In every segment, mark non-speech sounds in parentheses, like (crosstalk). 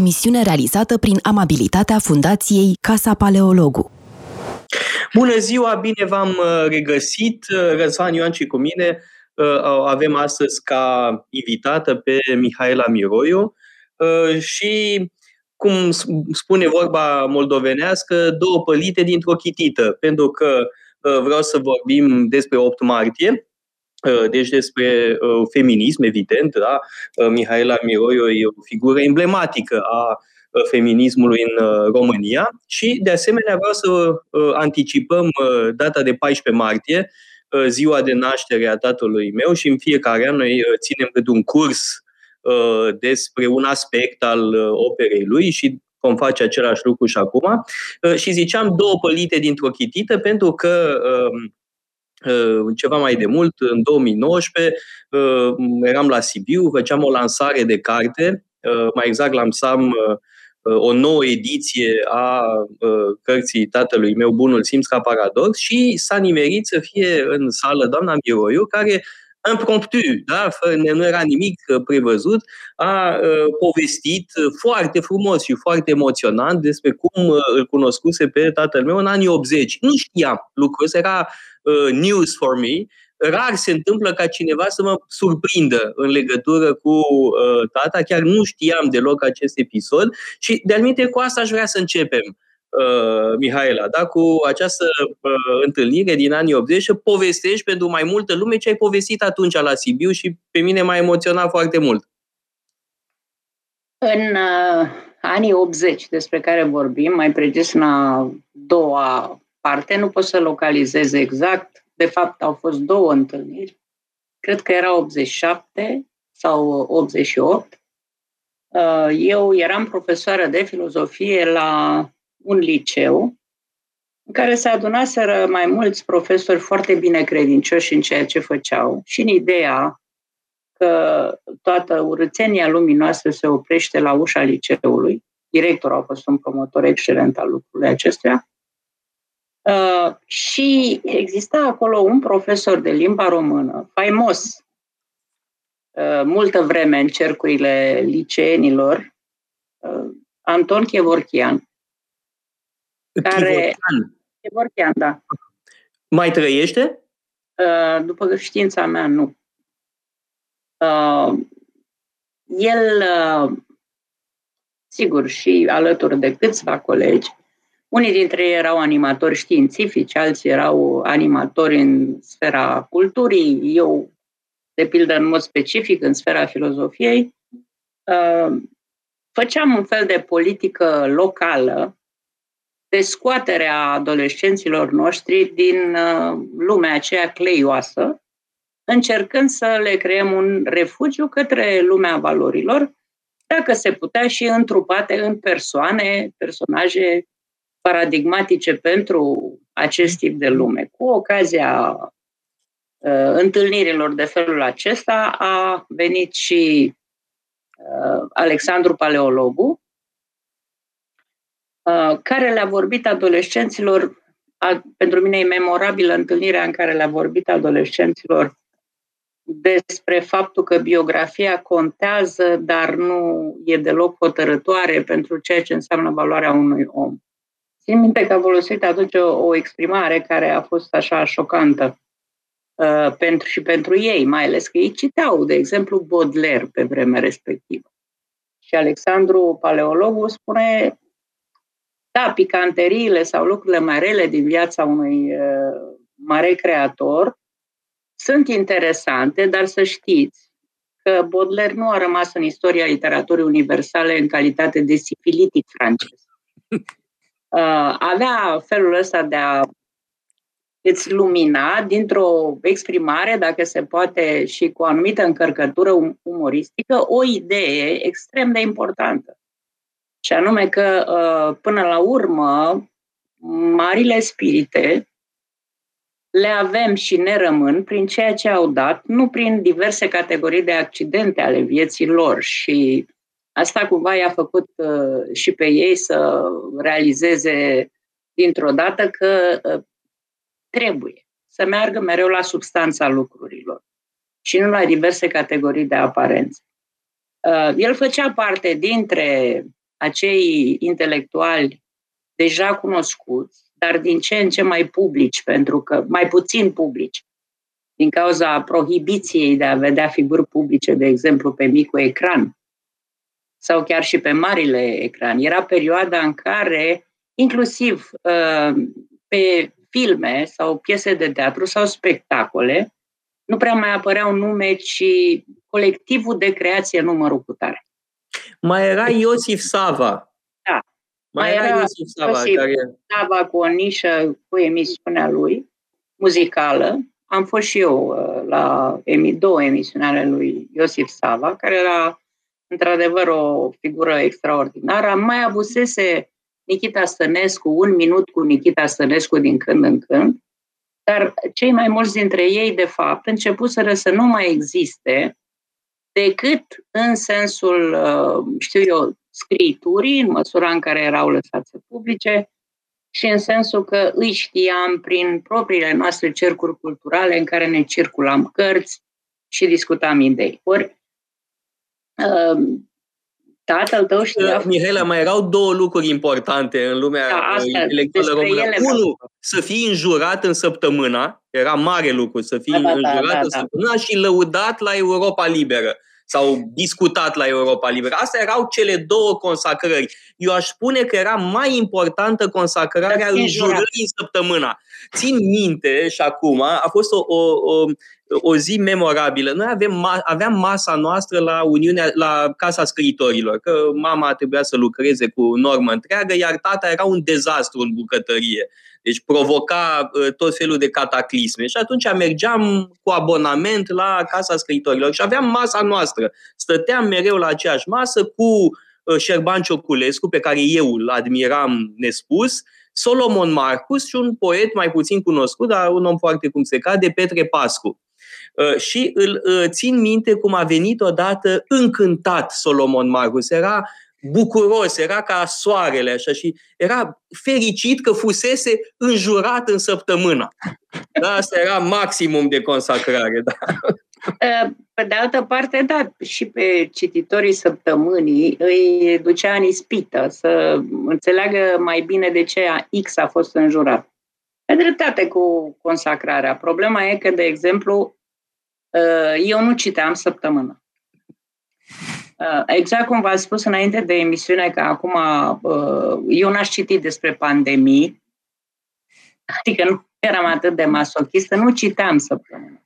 emisiune realizată prin amabilitatea Fundației Casa Paleologu. Bună ziua, bine v-am uh, regăsit. Uh, Răzvan Ioan și cu mine uh, avem astăzi ca invitată pe Mihaela Miroiu și, cum spune vorba moldovenească, două pălite dintr-o chitită, pentru că vreau să vorbim despre 8 martie, deci despre feminism, evident, da? Mihaela Miroiu e o figură emblematică a feminismului în România și, de asemenea, vreau să anticipăm data de 14 martie, ziua de naștere a tatălui meu și în fiecare an noi ținem câte un curs despre un aspect al operei lui și vom face același lucru și acum. Și ziceam două pălite dintr-o chitită pentru că ceva mai de mult, în 2019, eram la Sibiu, făceam o lansare de carte, mai exact lansam o nouă ediție a cărții tatălui meu, Bunul Simț ca Paradox, și s-a nimerit să fie în sală doamna Miroiu, care impromptu, da? nu era nimic prevăzut, a povestit foarte frumos și foarte emoționant despre cum îl cunoscuse pe tatăl meu în anii 80. Nu știam lucrul ăsta, era news for me, rar se întâmplă ca cineva să mă surprindă în legătură cu uh, tata. Chiar nu știam deloc acest episod și, de-al cu asta aș vrea să începem. Uh, Mihaela, da? cu această uh, întâlnire din anii 80 și povestești pentru mai multă lume ce ai povestit atunci la Sibiu și pe mine m-a emoționat foarte mult. În uh, anii 80 despre care vorbim, mai precis în a doua parte, nu pot să localizez exact, de fapt, au fost două întâlniri. Cred că era 87 sau 88. Uh, eu eram profesoară de filozofie la un liceu în care se adunaseră mai mulți profesori foarte bine credincioși în ceea ce făceau și în ideea că toată urățenia lumii noastre se oprește la ușa liceului. Directorul a fost un promotor excelent al lucrului acestuia Uh, și exista acolo un profesor de limba română, faimos, uh, multă vreme în cercurile liceenilor, uh, Anton Chevorchian, care... Chevorchian, da. Mai trăiește? Uh, după știința mea, nu. Uh, el, uh, sigur, și alături de câțiva colegi, unii dintre ei erau animatori științifici, alții erau animatori în sfera culturii, eu, de pildă, în mod specific, în sfera filozofiei. Uh, făceam un fel de politică locală de scoaterea adolescenților noștri din uh, lumea aceea cleioasă, încercând să le creăm un refugiu către lumea valorilor, dacă se putea și întrupate în persoane, personaje paradigmatice pentru acest tip de lume. Cu ocazia uh, întâlnirilor de felul acesta a venit și uh, Alexandru Paleologu, uh, care le-a vorbit adolescenților, a, pentru mine e memorabilă întâlnirea în care le-a vorbit adolescenților despre faptul că biografia contează, dar nu e deloc hotărătoare pentru ceea ce înseamnă valoarea unui om. Țin minte că a folosit atunci o, o exprimare care a fost așa șocantă uh, pentru și pentru ei, mai ales că ei citeau, de exemplu, Baudelaire pe vremea respectivă. Și Alexandru Paleologu spune, da, picanteriile sau lucrurile mai rele din viața unui uh, mare creator sunt interesante, dar să știți că Baudelaire nu a rămas în istoria literaturii universale în calitate de sifilitic francez. (laughs) uh, avea felul ăsta de a îți lumina dintr-o exprimare, dacă se poate, și cu o anumită încărcătură um, umoristică, o idee extrem de importantă. Și anume că, uh, până la urmă, marile spirite le avem și ne rămân prin ceea ce au dat, nu prin diverse categorii de accidente ale vieții lor. Și Asta cumva i-a făcut uh, și pe ei să realizeze dintr-o dată că uh, trebuie să meargă mereu la substanța lucrurilor și nu la diverse categorii de aparențe. Uh, el făcea parte dintre acei intelectuali deja cunoscuți, dar din ce în ce mai publici, pentru că mai puțin publici, din cauza prohibiției de a vedea figuri publice, de exemplu, pe micul ecran sau chiar și pe marile ecran. Era perioada în care, inclusiv uh, pe filme sau piese de teatru sau spectacole, nu prea mai apăreau nume, ci colectivul de creație numărul cu tare. Mai era Iosif Sava. Da. Mai, mai era, era Iosif Sava. Iosif care... Sava cu o nișă cu emisiunea lui, muzicală. Am fost și eu uh, la emi, două emisiuni ale lui Iosif Sava, care era într-adevăr o figură extraordinară. Am mai avusese Nikita Stănescu, un minut cu Nikita Stănescu din când în când, dar cei mai mulți dintre ei, de fapt, începuseră să nu mai existe decât în sensul, uh, știu eu, scriturii, în măsura în care erau lăsați publice, și în sensul că îi știam prin propriile noastre cercuri culturale în care ne circulam cărți și discutam idei. Ori, uh, tatăl tău știa... Mihaela, mai erau două lucruri importante în lumea da, intelectuală română. Unu, să fii înjurat în săptămâna, era mare lucru să fii da, da, înjurat da, da, în da. săptămâna și lăudat la Europa Liberă sau discutat la Europa Liberă. Astea erau cele două consacrări. Eu aș spune că era mai importantă consacrarea înjurării în săptămâna. Țin minte și acum, a fost o, o, o, o zi memorabilă. Noi avem, aveam masa noastră la Uniunea, la Casa Scriitorilor, că mama trebuia să lucreze cu normă întreagă, iar tata era un dezastru în bucătărie. Deci provoca uh, tot felul de cataclisme. Și atunci mergeam cu abonament la Casa Scriitorilor și aveam masa noastră. Stăteam mereu la aceeași masă cu uh, Șerban Cioculescu, pe care eu îl admiram nespus, Solomon Marcus și un poet mai puțin cunoscut, dar un om foarte cum se cade, Petre Pascu. Uh, și îl țin minte cum a venit odată încântat Solomon Marcus. Era bucuros, era ca soarele așa și era fericit că fusese înjurat în săptămână. Da, asta era maximum de consacrare. Da. (laughs) Pe de altă parte, da, și pe cititorii săptămânii îi ducea în ispită să înțeleagă mai bine de ce X a fost înjurat. Pe dreptate cu consacrarea. Problema e că, de exemplu, eu nu citeam săptămână. Uh, exact cum v-ați spus înainte de emisiune, că acum uh, eu n-aș citit despre pandemii, adică nu eram atât de masochistă, nu citeam săptămâna.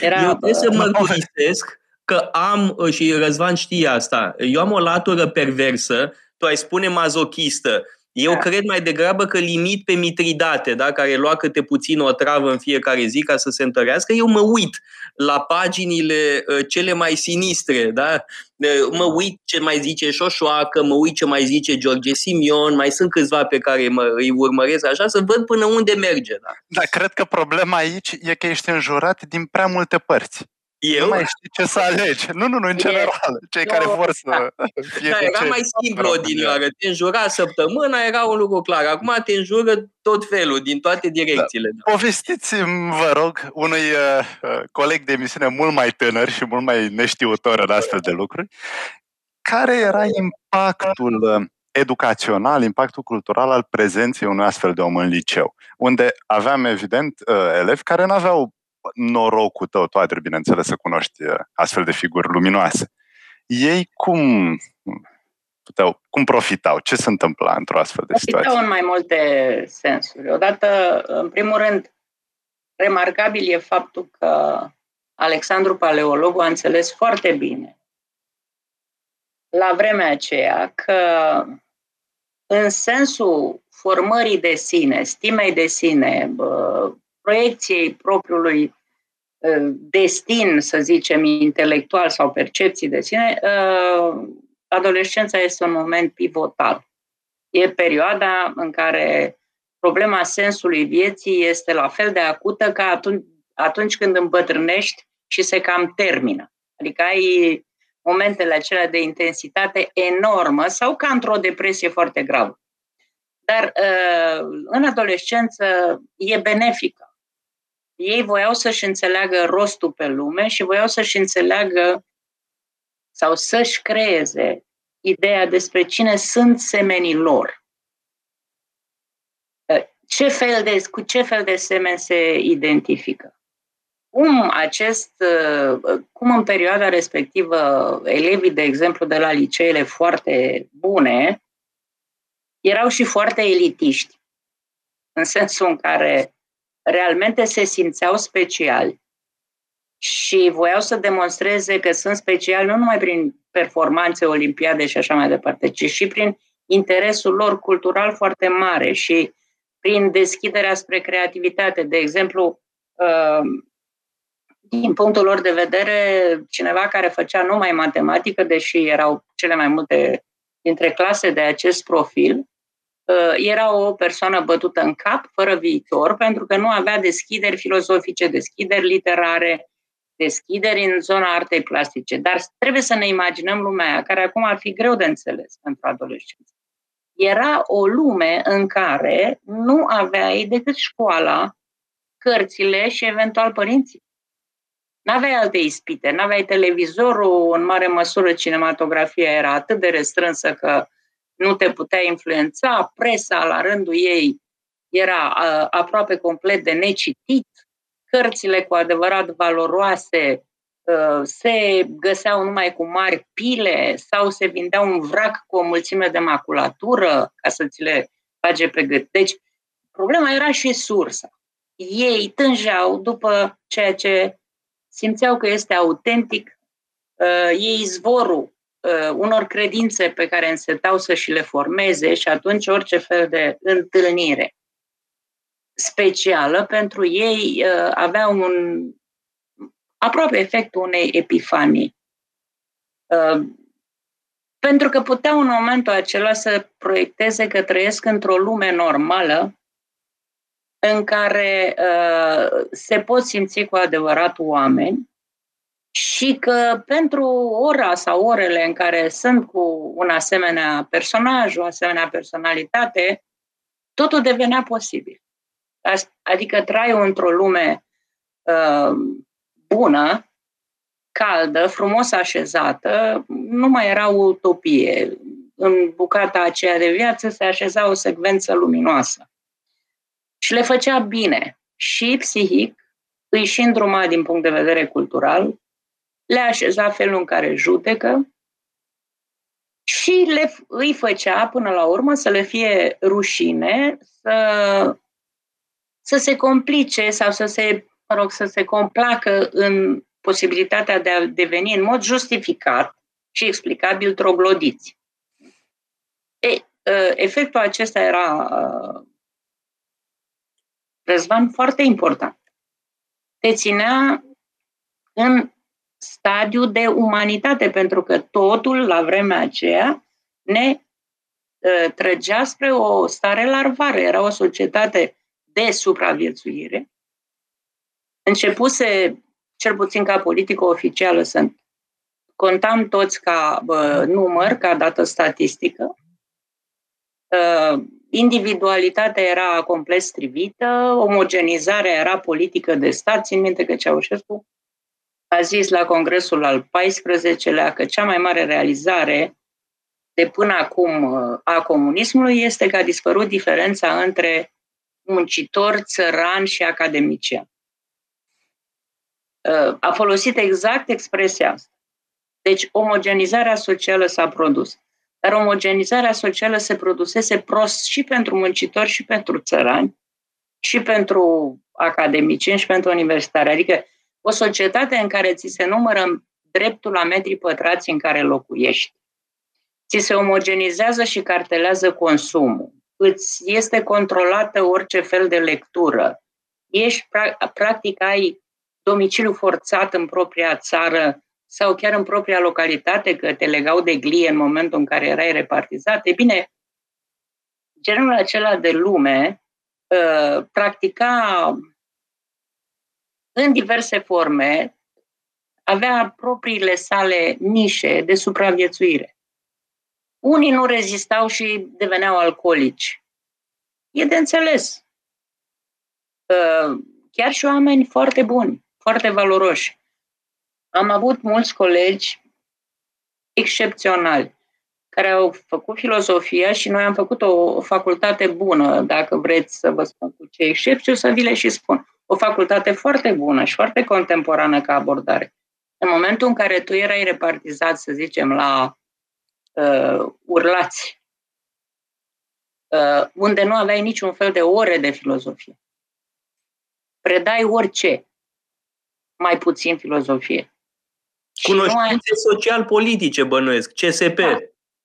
Era, eu trebuie să uh, mărturisesc că am, și Răzvan știe asta, eu am o latură perversă, tu ai spune mazochistă, eu da. cred mai degrabă că limit pe Mitridate, da, care lua câte puțin o travă în fiecare zi ca să se întărească, eu mă uit la paginile uh, cele mai sinistre, da? Uh, mă uit ce mai zice Șoșoacă, mă uit ce mai zice George Simion, mai sunt câțiva pe care mă, îi urmăresc așa, să văd până unde merge. Da? da, cred că problema aici e că ești înjurat din prea multe părți. Eu? Nu mai știi ce să alegi. Nu, nu, nu, în general. Cei care vor să da. fie da, era mai simplu odinioară. Te înjura săptămâna, era un lucru clar. Acum te înjură tot felul, din toate direcțiile. Da. Povestiți-mi, vă rog, unui uh, uh, coleg de emisiune mult mai tânăr și mult mai neștiutor în astfel de lucruri, care era impactul uh, educațional, impactul cultural al prezenței unui astfel de om în liceu, unde aveam, evident, uh, elevi care nu aveau norocul tău, tu ai bineînțeles, să cunoști uh, astfel de figuri luminoase. Ei cum puteau, cum profitau? Ce se întâmpla într-o astfel de situație? Profitau în mai multe sensuri. Odată, în primul rând, remarcabil e faptul că Alexandru Paleologu a înțeles foarte bine la vremea aceea că în sensul formării de sine, stimei de sine, proiecției propriului ă, destin, să zicem, intelectual sau percepții de sine, ă, adolescența este un moment pivotal. E perioada în care problema sensului vieții este la fel de acută ca atunci, atunci când îmbătrânești și se cam termină. Adică ai momentele acelea de intensitate enormă sau ca într-o depresie foarte gravă. Dar ă, în adolescență e benefică ei voiau să-și înțeleagă rostul pe lume și voiau să-și înțeleagă sau să-și creeze ideea despre cine sunt semenii lor. Ce fel de, cu ce fel de semen se identifică? Cum acest, cum în perioada respectivă elevii, de exemplu, de la liceele foarte bune, erau și foarte elitiști, în sensul în care realmente se simțeau speciali și voiau să demonstreze că sunt speciali nu numai prin performanțe olimpiade și așa mai departe, ci și prin interesul lor cultural foarte mare și prin deschiderea spre creativitate. De exemplu, uh, din punctul lor de vedere, cineva care făcea numai matematică, deși erau cele mai multe dintre clase de acest profil, uh, era o persoană bătută în cap, fără viitor, pentru că nu avea deschideri filozofice, deschideri literare, deschideri în zona artei plastice. Dar trebuie să ne imaginăm lumea aia, care acum ar fi greu de înțeles pentru adolescenți. Era o lume în care nu aveai decât școala, cărțile și eventual părinții. N-aveai alte ispite, n-aveai televizorul, în mare măsură cinematografia era atât de restrânsă că nu te putea influența, presa la rândul ei era uh, aproape complet de necitit, cărțile cu adevărat valoroase uh, se găseau numai cu mari pile sau se vindea un vrac cu o mulțime de maculatură ca să ți le bage pe gât. Deci, problema era și sursa. Ei tângeau după ceea ce simțeau că este autentic, uh, ei izvorul uh, unor credințe pe care însetau să și le formeze și atunci orice fel de întâlnire specială pentru ei uh, avea un aproape efectul unei epifanii. Uh, pentru că puteau în momentul acela să proiecteze că trăiesc într-o lume normală în care uh, se pot simți cu adevărat oameni și că pentru ora sau orele în care sunt cu un asemenea personaj, o asemenea personalitate, totul devenea posibil. Adică trai într-o lume uh, bună, caldă, frumos așezată, nu mai era o utopie. În bucata aceea de viață se așeza o secvență luminoasă. Și le făcea bine și psihic, îi și îndruma din punct de vedere cultural, le așeza felul în care judecă și le, îi făcea până la urmă să le fie rușine să să se complice sau să se, mă rog, să se complacă în posibilitatea de a deveni în mod justificat și explicabil troglodiți. E, ă, efectul acesta era, ă, Răzvan, foarte important. Te ținea în stadiu de umanitate, pentru că totul, la vremea aceea, ne uh, trăgea spre o stare larvară. Era o societate de supraviețuire, începuse, cel puțin ca politică oficială, să contam toți ca bă, număr, ca dată statistică. Uh, individualitatea era complet strivită, omogenizarea era politică de stat. Țin minte că Ceaușescu a zis la Congresul al 14-lea că cea mai mare realizare de până acum a comunismului este că a dispărut diferența între muncitor, țăran și academician. Uh, a folosit exact expresia asta. Deci omogenizarea socială s-a produs. Dar omogenizarea socială se produsese prost și pentru muncitori și pentru țărani și pentru academicieni și pentru universitari. Adică o societate în care ți se numără dreptul la metri pătrați în care locuiești. Ți se omogenizează și cartelează consumul îți este controlată orice fel de lectură. Ești, practic, ai domiciliu forțat în propria țară sau chiar în propria localitate, că te legau de glie în momentul în care erai repartizat. E bine, genul acela de lume uh, practica în diverse forme, avea propriile sale nișe de supraviețuire. Unii nu rezistau și deveneau alcoolici. E de înțeles. Chiar și oameni foarte buni, foarte valoroși. Am avut mulți colegi excepționali. care au făcut filozofia și noi am făcut o, facultate bună, dacă vreți să vă spun cu ce excepție, o să vi le și spun. O facultate foarte bună și foarte contemporană ca abordare. În momentul în care tu erai repartizat, să zicem, la uh, urlați, uh, unde nu aveai niciun fel de ore de filozofie, predai orice, mai puțin filozofie. Cunoștințe ai... social-politice, bănuiesc, CSP. Da.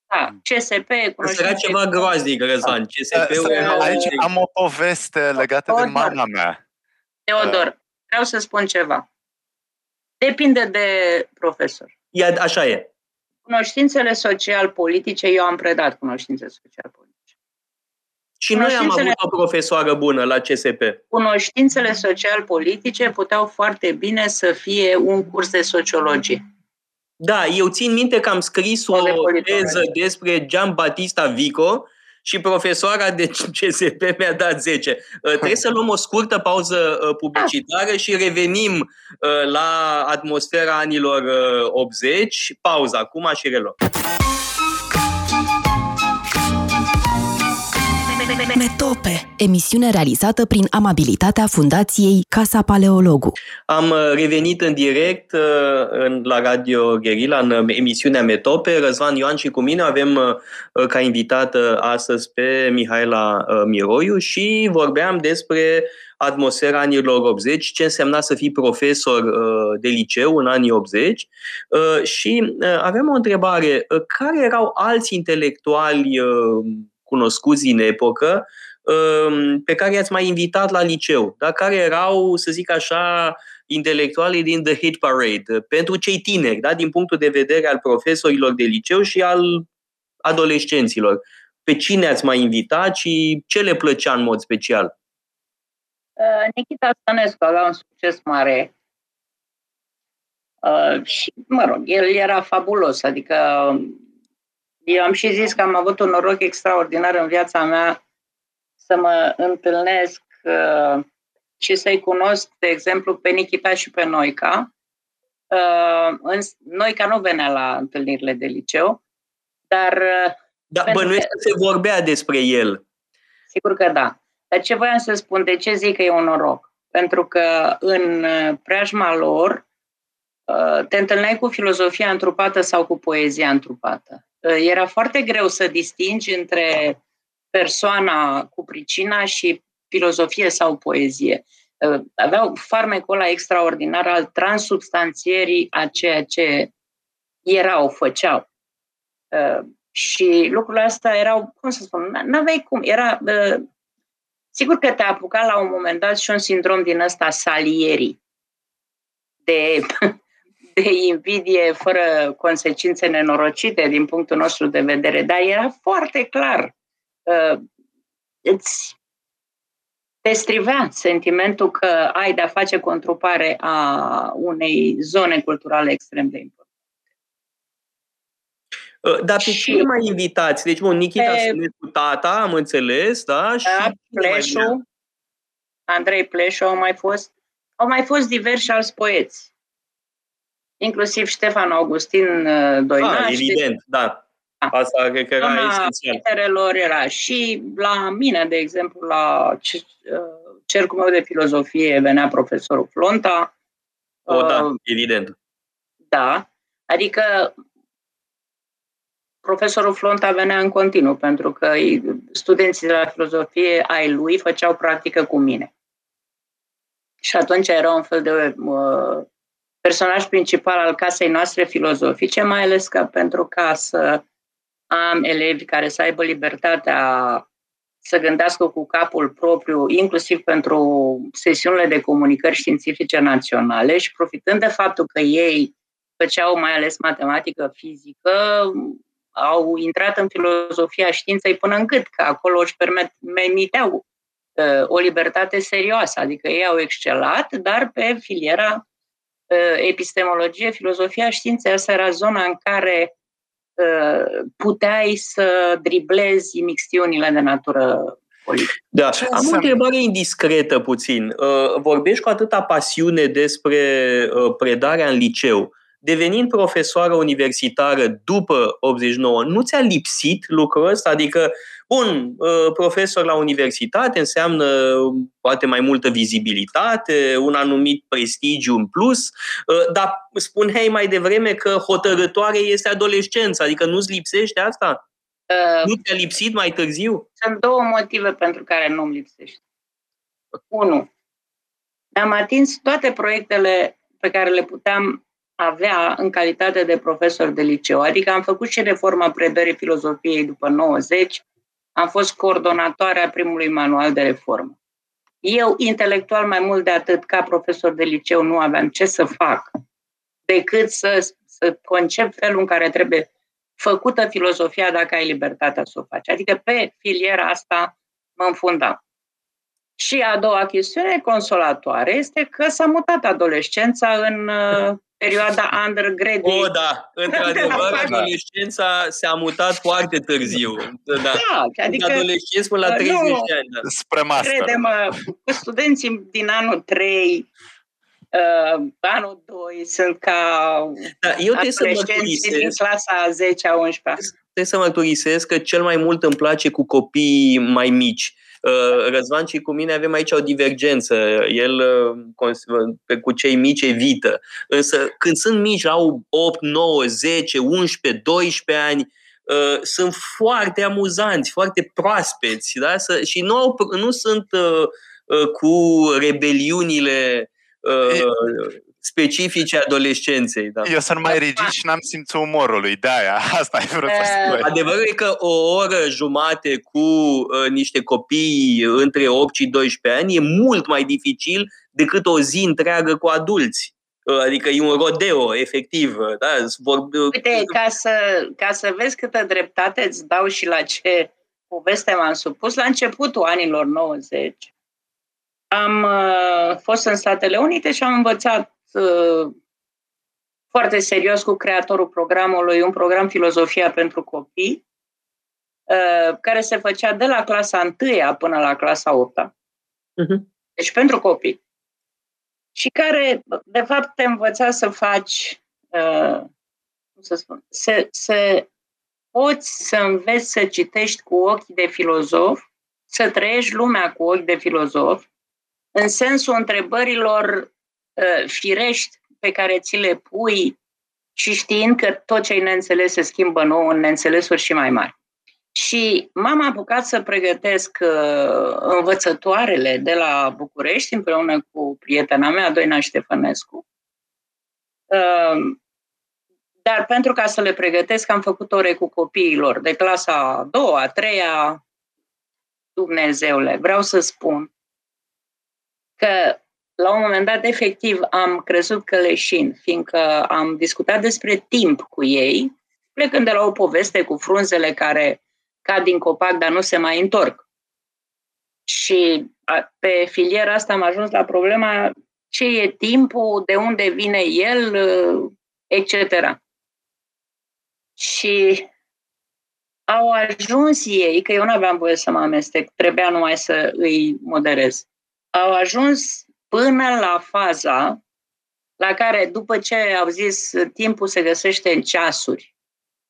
Da, CSP, Era ceva groaznic, Răzvan. CSP-ul era... Aici am o poveste legată Teodor. de mama mea. Teodor, uh. vreau să spun ceva. Depinde de profesor. Ia, așa e. Cunoștințele social-politice, eu am predat cunoștințe social-politice. Și noi am avut o profesoară bună la CSP. Cunoștințele social-politice puteau foarte bine să fie un curs de sociologie. Da, eu țin minte că am scris o teză despre Gian Batista Vico și profesoara de CSP mi-a dat 10. Uh, trebuie să luăm o scurtă pauză uh, publicitară și revenim uh, la atmosfera anilor 80. Pauza acum și reluăm. Metope, emisiune realizată prin amabilitatea Fundației Casa Paleologu. Am uh, revenit în direct uh, la Radio Guerilla, în uh, emisiunea Metope. Răzvan Ioan și cu mine avem ca invitată astăzi pe Mihaela Miroiu și vorbeam despre atmosfera anilor 80, ce însemna să fii profesor de liceu în anii 80 și avem o întrebare. Care erau alți intelectuali cunoscuți în epocă, um, pe care i-ați mai invitat la liceu, dar care erau, să zic așa, intelectualii din The Hit Parade, pentru cei tineri, da? din punctul de vedere al profesorilor de liceu și al adolescenților. Pe cine ați mai invitat și ce le plăcea în mod special? Uh, Nikita Stănescu avea un succes mare uh, și, mă rog, el era fabulos, adică eu am și zis că am avut un noroc extraordinar în viața mea să mă întâlnesc uh, și să-i cunosc, de exemplu, pe Nikita și pe Noica. Uh, în, Noica nu venea la întâlnirile de liceu, dar... Uh, da, bănuiesc că se vorbea despre el. Sigur că da. Dar ce voiam să spun, de ce zic că e un noroc? Pentru că în uh, preajma lor uh, te întâlneai cu filozofia întrupată sau cu poezia întrupată. Uh, era foarte greu să distingi între persoana cu pricina și filozofie sau poezie. Uh, aveau farmecul ăla extraordinar al transubstanțierii a ceea ce erau, făceau. Uh, și lucrurile astea erau, cum să spun, n-aveai cum. Era, sigur că te apuca la un moment dat și un sindrom din ăsta salierii. De de invidie fără consecințe nenorocite din punctul nostru de vedere, dar era foarte clar. Uh, îți te strivea sentimentul că ai de-a face cu întrupare a unei zone culturale extrem de importante. Uh, dar pe și... cine mai invitați? Deci, bun, Nikita pe... cu tata, am înțeles, da? Da, și Pleșu, Andrei Pleșu au mai fost, au mai fost diversi alți poeți inclusiv Ștefan Augustin uh, Doinaș. Ah, evident, da. Asta cred că era esențial. era și la mine, de exemplu, la uh, cercul meu de filozofie venea profesorul Flonta. O, da, uh, evident. Da, adică profesorul Flonta venea în continuu, pentru că studenții de la filozofie ai lui făceau practică cu mine. Și atunci era un fel de uh, personaj principal al casei noastre filozofice, mai ales că pentru ca să am elevi care să aibă libertatea să gândească cu capul propriu, inclusiv pentru sesiunile de comunicări științifice naționale și profitând de faptul că ei făceau mai ales matematică, fizică, au intrat în filozofia științei până în cât, că acolo își permiteau uh, o libertate serioasă, adică ei au excelat, dar pe filiera Uh, epistemologie, filozofia științei, asta era zona în care uh, puteai să driblezi mixtiunile de natură politică. Da. Am o întrebare indiscretă puțin. Uh, vorbești cu atâta pasiune despre predarea în liceu, devenind profesoară universitară după 89, nu ți-a lipsit lucrul ăsta? Adică, bun, uh, profesor la universitate înseamnă poate mai multă vizibilitate, un anumit prestigiu în plus, uh, dar spuneai mai devreme că hotărătoare este adolescența, adică nu-ți lipsește asta? Uh, nu ți-a lipsit mai târziu? Sunt două motive pentru care nu-mi lipsește. Unu, am atins toate proiectele pe care le puteam avea în calitate de profesor de liceu. Adică am făcut și reforma predării filozofiei după 90, am fost coordonatoarea primului manual de reformă. Eu, intelectual, mai mult de atât, ca profesor de liceu, nu aveam ce să fac decât să, să concep felul în care trebuie făcută filozofia dacă ai libertatea să o faci. Adică pe filiera asta mă înfundam. Și a doua chestiune consolatoare este că s-a mutat adolescența în uh, perioada undergrad. O, da, într-adevăr, (laughs) adolescența s-a mutat foarte târziu. Da, da adică adolescenți până la 30 nu, de ani. Da. Spre master. Crede-mă, studenții din anul 3 Uh, anul 2 sunt ca da, eu trebuie să mărturisesc, din clasa 10 a 11 Trebuie să mărturisesc că cel mai mult îmi place cu copii mai mici. Uh, Răzvan și cu mine avem aici o divergență. El uh, cu cei mici evită. Însă când sunt mici, au 8, 9, 10, 11, 12 ani, uh, sunt foarte amuzanți, foarte proaspeți da? și nu, au, nu sunt cu rebeliunile specifice adolescenței. Da. Eu sunt mai rigid și n-am simțul umorului, de aia, (laughs) asta e vreo să Adevărul e că o oră jumate cu uh, niște copii între 8 și 12 ani e mult mai dificil decât o zi întreagă cu adulți. Uh, adică e un rodeo, efectiv. Da? Vor... Uite, ca să, ca să vezi câtă dreptate îți dau și la ce poveste m-am supus, la începutul anilor 90, am uh, fost în Statele Unite și am învățat uh, foarte serios cu creatorul programului, un program Filozofia pentru copii, uh, care se făcea de la clasa 1 până la clasa 8 uh-huh. Mhm. Deci pentru copii. Și care, de fapt, te învăța să faci, uh, cum să spun, să, să poți să înveți să citești cu ochii de filozof, să trăiești lumea cu ochi de filozof, în sensul întrebărilor uh, firești pe care ți le pui și știind că tot ce ai neînțeles se schimbă nou în neînțelesuri și mai mari. Și m-am apucat să pregătesc uh, învățătoarele de la București împreună cu prietena mea, Doina Ștefănescu. Uh, dar pentru ca să le pregătesc, am făcut ore cu copiilor de clasa a doua, a treia, Dumnezeule, vreau să spun că la un moment dat, efectiv, am crezut că leșin, fiindcă am discutat despre timp cu ei, plecând de la o poveste cu frunzele care cad din copac, dar nu se mai întorc. Și pe filiera asta am ajuns la problema ce e timpul, de unde vine el, etc. Și au ajuns ei, că eu nu aveam voie să mă amestec, trebuia numai să îi moderez au ajuns până la faza la care, după ce au zis timpul se găsește în ceasuri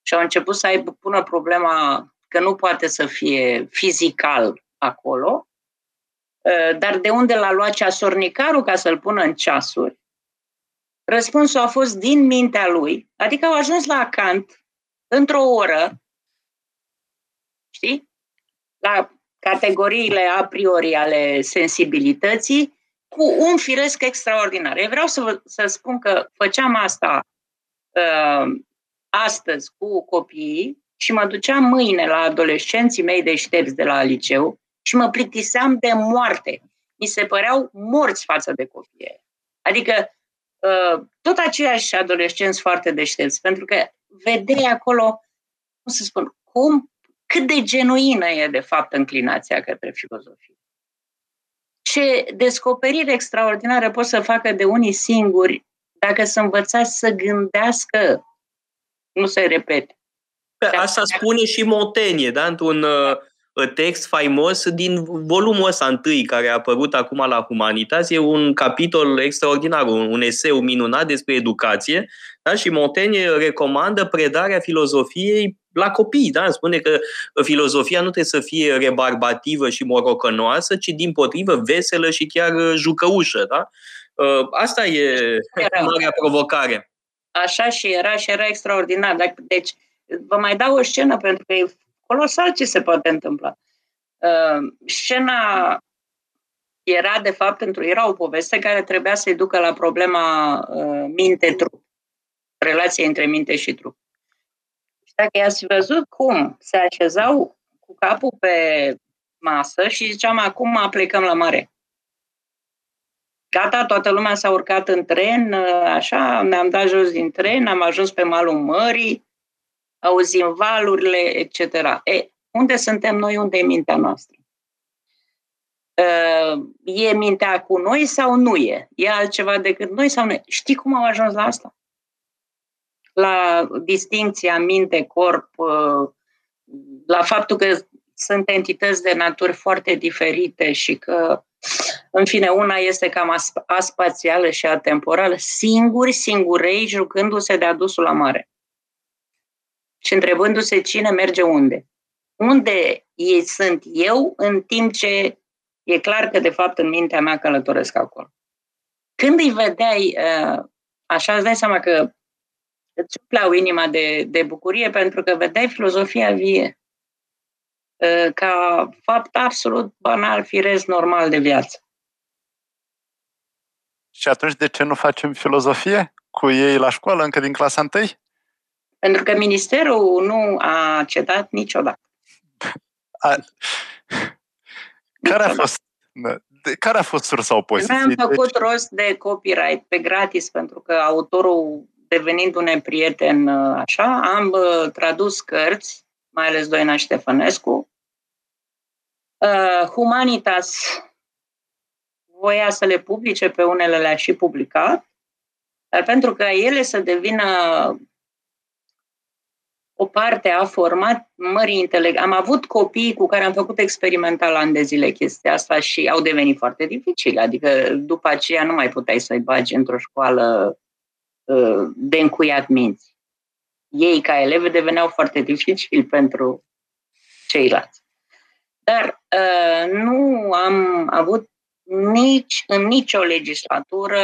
și au început să aibă pună problema că nu poate să fie fizical acolo, ă, dar de unde l-a luat ceasornicarul ca să-l pună în ceasuri? Răspunsul a fost din mintea lui, adică au ajuns la Kant într-o oră, știi? La categoriile a priori ale sensibilității cu un firesc extraordinar. Eu vreau să, vă, să spun că făceam asta uh, astăzi cu copiii și mă duceam mâine la adolescenții mei deștepți de la liceu și mă plictiseam de moarte. Mi se păreau morți față de copii. Adică uh, tot aceiași adolescenți foarte deștepți, pentru că vedeai acolo, cum să spun, cum cât de genuină e, de fapt, înclinația către filozofie. Ce descoperire extraordinară pot să facă de unii singuri dacă să învățați să gândească, nu se repete. Asta spune și Montaigne, da? într-un uh, text faimos din volumul ăsta întâi care a apărut acum la Humanitas. E un capitol extraordinar, un, un eseu minunat despre educație da? și Montaigne recomandă predarea filozofiei la copii. Da? Spune că filozofia nu trebuie să fie rebarbativă și morocănoasă, ci din potrivă veselă și chiar jucăușă. Da? Asta e marea provocare. Așa și era și era extraordinar. Deci, vă mai dau o scenă pentru că e colosal ce se poate întâmpla. Uh, scena era, de fapt, pentru era o poveste care trebuia să-i ducă la problema uh, minte-trup. Relația între minte și trup. Și dacă i-ați văzut cum se așezau cu capul pe masă și ziceam, acum plecăm la mare. Gata, toată lumea s-a urcat în tren, uh, așa, ne-am dat jos din tren, am ajuns pe malul mării, auzim valurile, etc. E, unde suntem noi, unde e mintea noastră? E mintea cu noi sau nu e? E altceva decât noi sau nu? Știi cum au ajuns la asta? La distinția minte-corp, la faptul că sunt entități de naturi foarte diferite și că, în fine, una este cam aspațială și atemporală, singuri, singurei, jucându-se de adusul la mare și întrebându-se cine merge unde. Unde ei sunt eu, în timp ce e clar că, de fapt, în mintea mea călătoresc acolo. Când îi vedeai, uh, așa îți dai seama că îți umpleau inima de, de bucurie pentru că vedeai filozofia vie uh, ca fapt absolut banal, firesc, normal de viață. Și atunci de ce nu facem filozofie cu ei la școală încă din clasa întâi? Pentru că ministerul nu a cedat niciodată. A... Care a fost care a fost sursa opoziției? Noi am făcut deci... rost de copyright pe gratis, pentru că autorul, devenind un prieten așa, am uh, tradus cărți, mai ales Doina Ștefănescu. Uh, Humanitas voia să le publice, pe unele le-a și publicat, dar pentru că ele să devină o parte a format mării intelectuale. Am avut copii cu care am făcut experimental ani de zile chestia asta și au devenit foarte dificile. Adică după aceea nu mai puteai să-i bagi într-o școală uh, de încuiat minți. Ei, ca elevi, deveneau foarte dificili pentru ceilalți. Dar uh, nu am avut nici în nicio legislatură,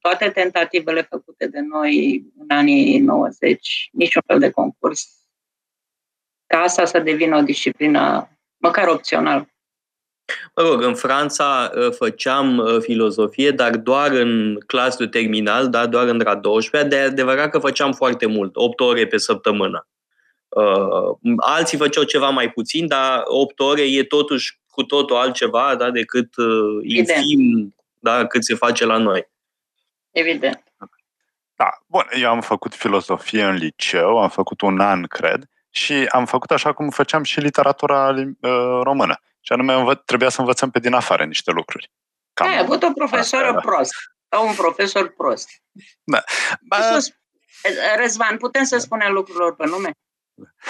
toate tentativele făcute de noi în anii 90, niciun fel de concurs, ca asta să devină o disciplină măcar opțională. Mă rog, în Franța ă, făceam ă, filozofie, dar doar în clasul terminal, da, doar în grad 12 de adevărat că făceam foarte mult, 8 ore pe săptămână. Uh, alții făceau ceva mai puțin, dar 8 ore e totuși cu totul altceva da, decât uh, infim da, cât se face la noi. Evident. Da, bun, eu am făcut filozofie în liceu, am făcut un an, cred, și am făcut așa cum făceam și literatura uh, română. Și anume, învă- trebuia să învățăm pe din afară niște lucruri. Cam Ai avut o profesoră asta, prost. Sau un profesor prost. Da. Ba... Răzvan, putem să spunem lucrurilor pe nume?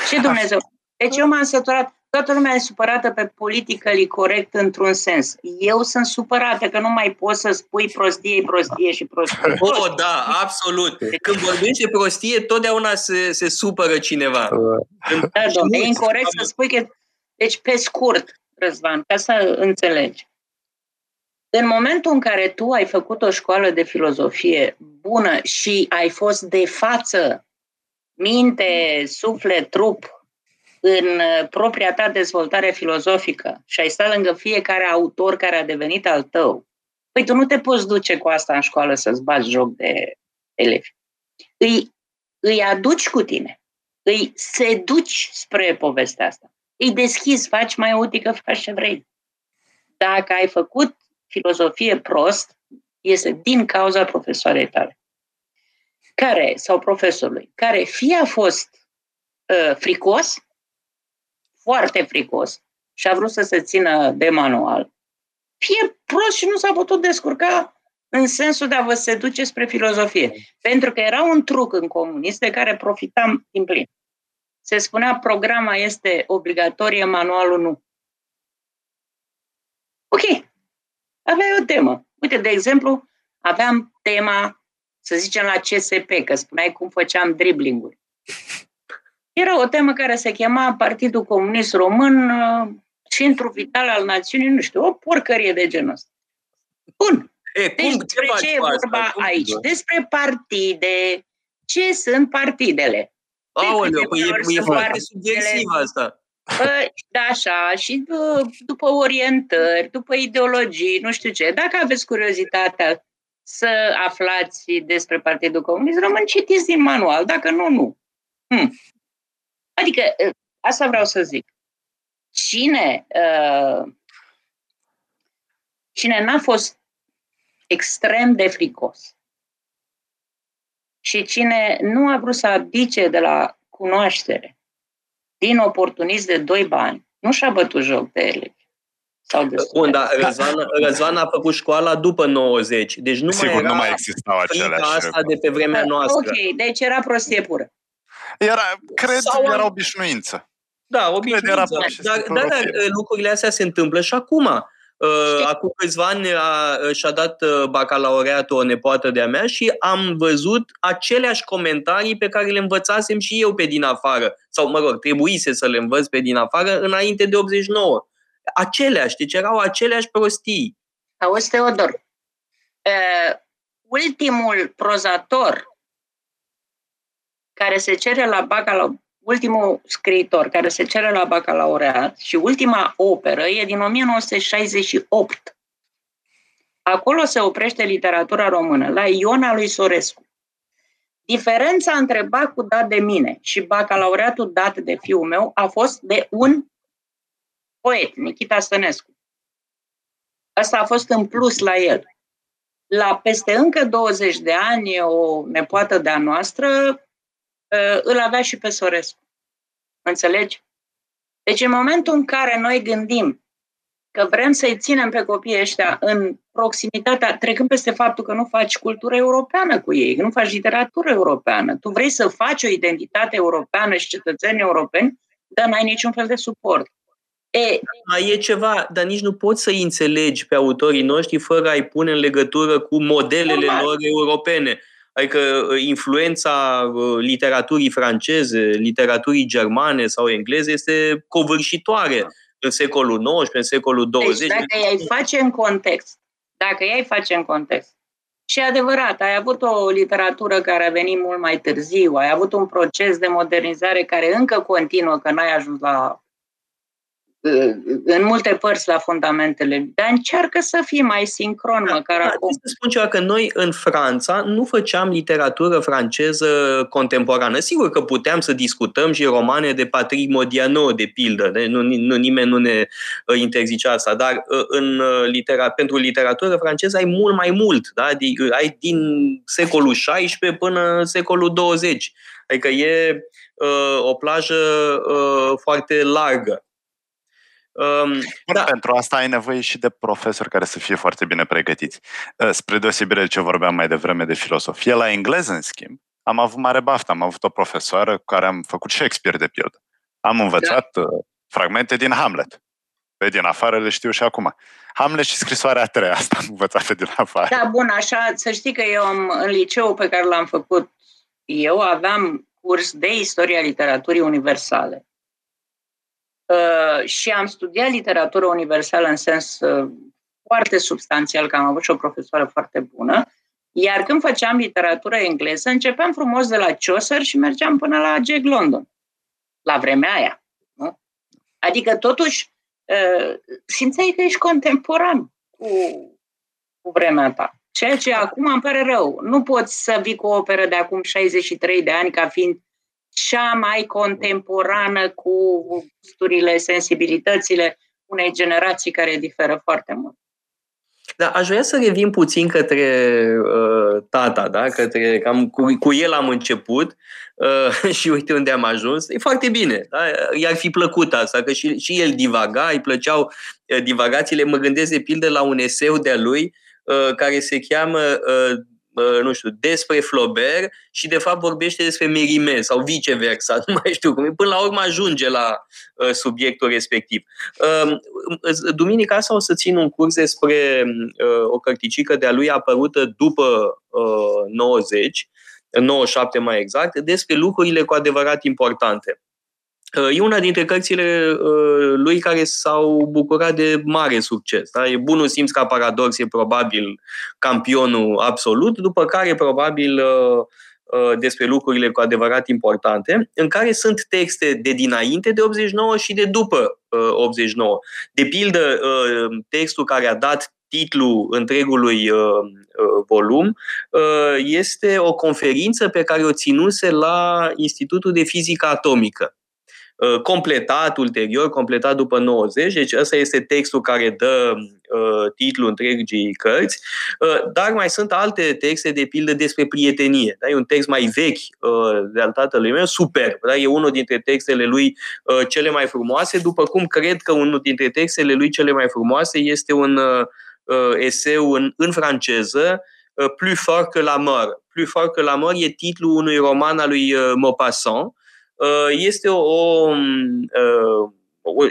Și Dumnezeu. Deci eu m-am săturat Toată lumea e supărată pe politically corect într-un sens. Eu sunt supărată că nu mai poți să spui prostie, prostie și prostie. (laughs) Oh, da, absolut. Când vorbești de prostie, totdeauna se, se supără cineva. Da, domnule, e incorrect să spui că... Deci, pe scurt, Răzvan, ca să înțelegi. În momentul în care tu ai făcut o școală de filozofie bună și ai fost de față, minte, suflet, trup, în uh, propria ta dezvoltare filozofică și ai stat lângă fiecare autor care a devenit al tău, păi tu nu te poți duce cu asta în școală să-ți bați joc de elevi. Îi, îi aduci cu tine, îi seduci spre povestea asta. Îi deschizi, faci mai utică, faci ce vrei. Dacă ai făcut filozofie prost, este din cauza profesoarei tale. Care, sau profesorului, care fie a fost uh, fricos, foarte fricos și a vrut să se țină de manual, fie prost și nu s-a putut descurca în sensul de a vă seduce spre filozofie. Pentru că era un truc în comunist de care profitam din plin. Se spunea programa este obligatorie, manualul nu. Ok, aveai o temă. Uite, de exemplu, aveam tema, să zicem, la CSP, că spuneai cum făceam driblinguri. Era o temă care se chema Partidul Comunist Român, uh, centru vital al națiunii, nu știu, o porcărie de genul ăsta. Bun. E, cum, deci despre ce, ce e vorba asta? aici? Despre partide. Ce sunt partidele? Aoleu, păi e, e foarte subiectiv asta. Păi, da, așa, și după orientări, după ideologii, nu știu ce. Dacă aveți curiozitatea să aflați despre Partidul Comunist Român, citiți din manual, dacă nu, nu. Hm. Adică, ă, asta vreau să zic. Cine, uh, cine n-a fost extrem de fricos și cine nu a vrut să abdice de la cunoaștere din oportunist de doi bani, nu și-a bătut joc de ele. Sau de Bun, dar Răzvan, Răzvan a făcut școala după 90, deci nu Sigur, mai era nu mai existau aceleași asta de pe vremea noastră. Ok, deci era prostie pură. Era, cred, Sau- era obișnuință. Da, obișnuință. era pur și Dar, simplu dar, dar rofie. lucrurile astea se întâmplă și acum. Uh, Știi. Acum câțiva ani a, și-a dat uh, bacalaureatul o nepoată de-a mea și am văzut aceleași comentarii pe care le învățasem și eu pe din afară. Sau, mă rog, trebuise să le învăț pe din afară înainte de 89. Aceleași, deci erau aceleași prostii. Auzi, Teodor, uh, ultimul prozator care se cere la bacalaureat, ultimul scriitor care se cere la bacalaureat și ultima operă e din 1968. Acolo se oprește literatura română, la Iona lui Sorescu. Diferența între bacul dat de mine și bacalaureatul dat de fiul meu a fost de un poet, Nikita Stănescu. Asta a fost în plus la el. La peste încă 20 de ani, o nepoată de-a noastră uh, îl avea și pe Sorescu. Înțelegi? Deci în momentul în care noi gândim că vrem să-i ținem pe copiii ăștia în proximitatea, trecând peste faptul că nu faci cultură europeană cu ei, că nu faci literatură europeană, tu vrei să faci o identitate europeană și cetățeni europeni, dar n-ai niciun fel de suport. E, Mai e ceva, dar nici nu poți să înțelegi pe autorii noștri fără a-i pune în legătură cu modelele Normal. lor europene. Adică uh, influența uh, literaturii franceze, literaturii germane sau engleze este covârșitoare în secolul XIX, în secolul XX. Deci dacă i-ai face în context, dacă i-ai face în context, și e adevărat, ai avut o literatură care a venit mult mai târziu, ai avut un proces de modernizare care încă continuă, că n-ai ajuns la în multe părți la fundamentele, dar încearcă să fii mai sincron măcar Da, acum. să spun ceva, că noi în Franța nu făceam literatură franceză contemporană. Sigur că puteam să discutăm și romane de Patrick Modiano, de pildă, de, nu, nu, nimeni nu ne uh, interzice asta, dar uh, în, uh, litera, pentru literatură franceză ai mult mai mult, da? Di- ai din secolul XVI până secolul 20. Adică e uh, o plajă uh, foarte largă. Um, Bun, da, pentru asta ai nevoie și de profesori care să fie foarte bine pregătiți. Uh, Spre deosebire de ce vorbeam mai devreme de filosofie, la engleză, în schimb, am avut mare baftă. Am avut o profesoară cu care am făcut Shakespeare, de pildă. Am învățat da. fragmente din Hamlet. Pe din afară le știu și acum. Hamlet și scrisoarea a treia, asta am învățat pe din afară. Da, bun, așa, să știi că eu am, în liceu pe care l-am făcut eu aveam curs de istoria literaturii universale. Uh, și am studiat literatură universală în sens uh, foarte substanțial, că am avut și o profesoară foarte bună, iar când făceam literatură engleză, începeam frumos de la Chaucer și mergeam până la Jack London, la vremea aia. Nu? Adică, totuși, uh, simțeai că ești contemporan cu, cu vremea ta. Ceea ce acum îmi pare rău. Nu poți să vii cu o operă de acum 63 de ani ca fiind cea mai contemporană cu gusturile, sensibilitățile unei generații care diferă foarte mult. Da, aș vrea să revin puțin către uh, tata, da? către, cam cu, cu el am început uh, (laughs) și uite unde am ajuns. E foarte bine, da? i-ar fi plăcut asta, că și, și el divaga, îi plăceau uh, divagațiile. Mă gândesc de pildă la un eseu de-a lui uh, care se cheamă uh, nu știu, despre Flaubert și de fapt vorbește despre Mérimée sau viceversa, (laughs) nu mai știu cum. Până la urmă ajunge la subiectul respectiv. Duminica asta o să țin un curs despre o cărticică de-a lui apărută după 90, 97 mai exact, despre lucrurile cu adevărat importante. E una dintre cărțile lui care s-au bucurat de mare succes. Da? E bunul simț ca paradox, e probabil campionul absolut, după care probabil despre lucrurile cu adevărat importante, în care sunt texte de dinainte de 89 și de după 89. De pildă, textul care a dat titlul întregului volum este o conferință pe care o ținuse la Institutul de Fizică Atomică Uh, completat ulterior, completat după 90, deci ăsta este textul care dă uh, titlul întregii cărți, uh, dar mai sunt alte texte, de pildă, despre prietenie. Da? E un text mai vechi uh, de al tatălui meu, superb. Da? E unul dintre textele lui uh, cele mai frumoase, după cum cred că unul dintre textele lui cele mai frumoase este un uh, eseu în, în franceză, uh, Plus fort que la mort. Plus fort que la mort e titlul unui roman al lui uh, Maupassant, Uh, este o, o, uh,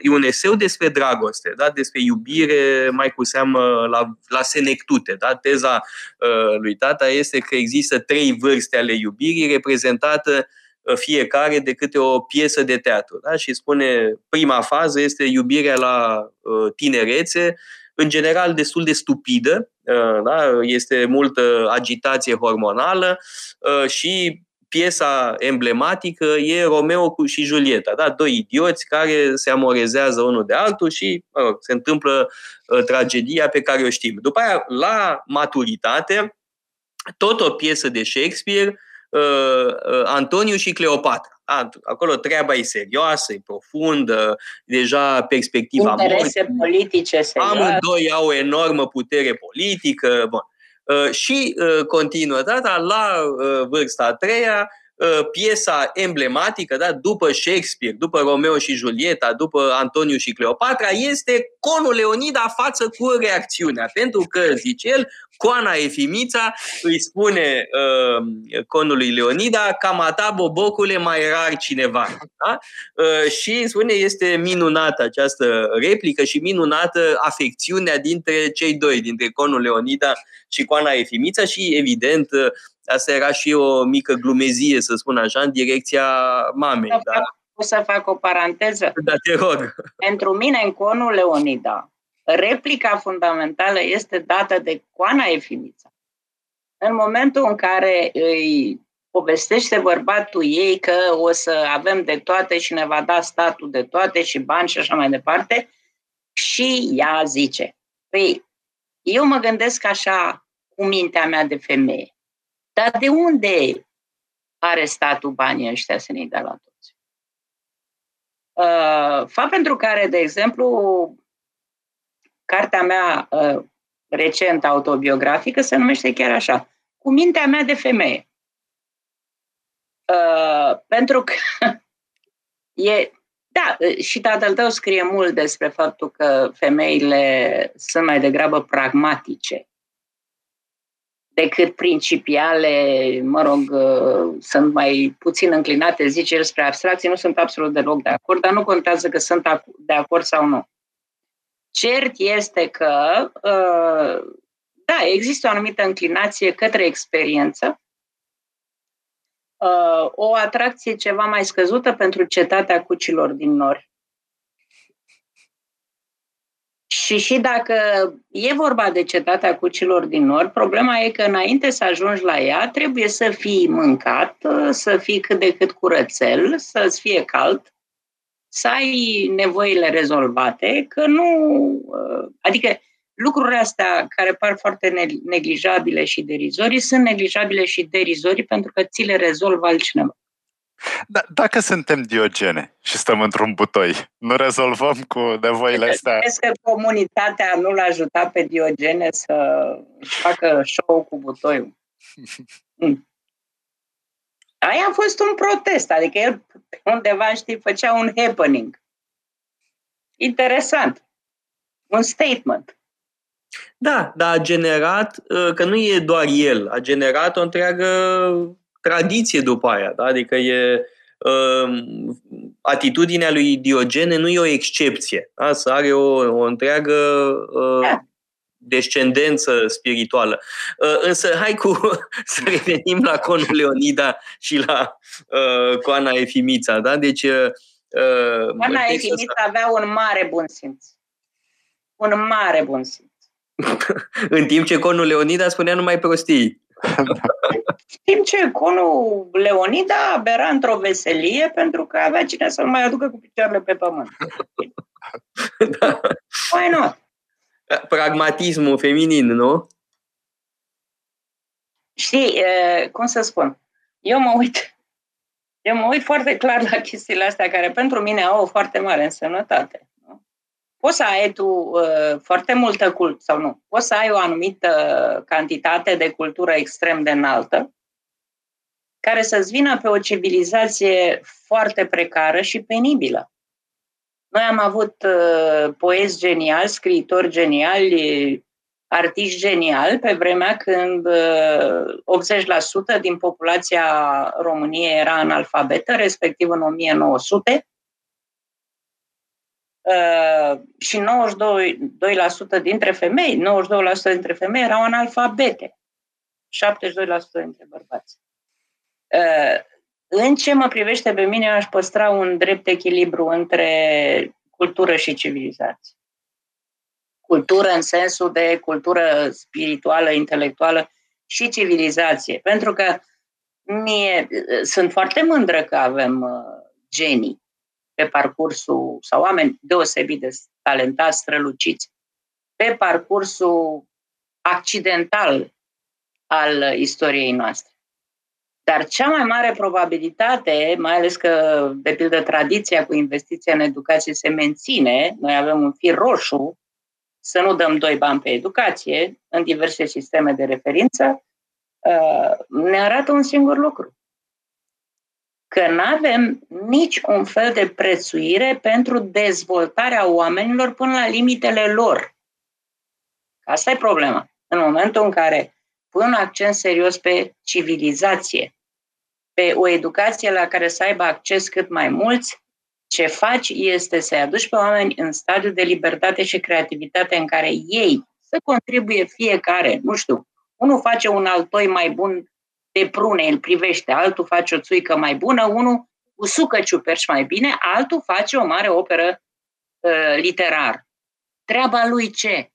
e un eseu despre dragoste, da? despre iubire, mai cu seamă la, la senectute. Da? Teza uh, lui tata este că există trei vârste ale iubirii reprezentată fiecare de câte o piesă de teatru. Da? Și spune, prima fază este iubirea la tinerețe, în general destul de stupidă, da? este multă agitație hormonală și piesa emblematică e Romeo cu și Julieta, da? doi idioți care se amorezează unul de altul și mă rog, se întâmplă uh, tragedia pe care o știm. După aia, la maturitate, tot o piesă de Shakespeare, uh, uh, Antoniu și Cleopatra. Da? Acolo treaba e serioasă, e profundă, deja perspectiva Interese morții. politice serioase. Amândoi au o enormă putere politică. Bun. Uh, și uh, continuă data la uh, vârsta a treia, piesa emblematică, da, după Shakespeare, după Romeo și Julieta, după Antoniu și Cleopatra, este conul Leonida față cu reacțiunea. Pentru că, zice el, Coana Efimița îi spune uh, conului Leonida, cam a ta, bobocule, mai rar cineva. Da? Uh, și spune, este minunată această replică și minunată afecțiunea dintre cei doi, dintre conul Leonida și Coana Efimița și, evident, uh, asta era și o mică glumezie, să spun așa, în direcția mamei. Da? O să fac o paranteză? Da, te rog. Pentru mine, în conul Leonida, replica fundamentală este dată de Coana Efimița. În momentul în care îi povestește bărbatul ei că o să avem de toate și ne va da statul de toate și bani și așa mai departe, și ea zice, păi, eu mă gândesc așa cu mintea mea de femeie, dar de unde are statul banii ăștia să ne-i dea la toți? Uh, fapt pentru care, de exemplu, Cartea mea uh, recent autobiografică se numește chiar așa, Cu mintea mea de femeie. Uh, pentru că (laughs) e, da, și tatăl tău scrie mult despre faptul că femeile sunt mai degrabă pragmatice decât principiale, mă rog, uh, sunt mai puțin înclinate, zice el, spre abstracții, nu sunt absolut deloc de acord, dar nu contează că sunt de acord sau nu. Cert este că, uh, da, există o anumită înclinație către experiență, uh, o atracție ceva mai scăzută pentru cetatea cucilor din nori. Și și dacă e vorba de cetatea cucilor din nord, problema e că înainte să ajungi la ea, trebuie să fii mâncat, să fii cât de cât curățel, să-ți fie cald, să ai nevoile rezolvate, că nu. Uh, adică lucrurile astea care par foarte neglijabile și derizorii sunt neglijabile și derizorii pentru că ți le rezolvă altcineva. Da, dacă suntem Diogene și stăm într-un butoi, nu rezolvăm cu nevoile astea? Crezi că comunitatea nu l-a ajutat pe Diogene să facă show cu butoiul? Mm. (laughs) Aia a fost un protest, adică el undeva, știi, făcea un happening. Interesant. Un statement. Da, dar a generat, uh, că nu e doar el, a generat o întreagă tradiție după aia. Da? Adică e, uh, atitudinea lui Diogene nu e o excepție. Da? Să are o, o întreagă uh, da. Descendență spirituală. Însă, hai cu (laughs) să revenim la conul Leonida și la uh, coana Efimița. Da? Deci, uh, Coana Efimița avea un mare bun simț. Un mare bun simț. (laughs) în timp ce conul Leonida spunea numai prostii. Timp ce conul Leonida abera într-o veselie pentru că avea cine să-l mai aducă cu picioarele pe pământ. (laughs) da. Why not? Pragmatismul feminin, nu? Știi, cum să spun, eu mă uit, (laughs) eu mă uit foarte clar la chestiile astea care pentru mine au o foarte mare însemnătate poți să ai tu uh, foarte multă cultură, sau nu, poți să ai o anumită cantitate de cultură extrem de înaltă, care să-ți vină pe o civilizație foarte precară și penibilă. Noi am avut uh, poezi geniali, scriitori geniali, artiști geniali pe vremea când uh, 80% din populația României era analfabetă, respectiv în 1900, Uh, și 92% dintre femei, 92% dintre femei erau analfabete, 72% dintre bărbați. Uh, în ce mă privește pe mine, aș păstra un drept echilibru între cultură și civilizație. Cultură în sensul de cultură spirituală, intelectuală și civilizație. Pentru că mie sunt foarte mândră că avem uh, genii pe parcursul, sau oameni deosebit de talentați, străluciți, pe parcursul accidental al istoriei noastre. Dar cea mai mare probabilitate, mai ales că, de pildă, tradiția cu investiția în educație se menține, noi avem un fir roșu, să nu dăm doi bani pe educație în diverse sisteme de referință, uh, ne arată un singur lucru că nu avem nici un fel de prețuire pentru dezvoltarea oamenilor până la limitele lor. Asta e problema. În momentul în care pun accent serios pe civilizație, pe o educație la care să aibă acces cât mai mulți, ce faci este să-i aduci pe oameni în stadiul de libertate și creativitate în care ei să contribuie fiecare, nu știu, unul face un altoi mai bun de prune îl privește, altul face o țuică mai bună, unul usucă ciuperci mai bine, altul face o mare operă uh, literară. Treaba lui ce?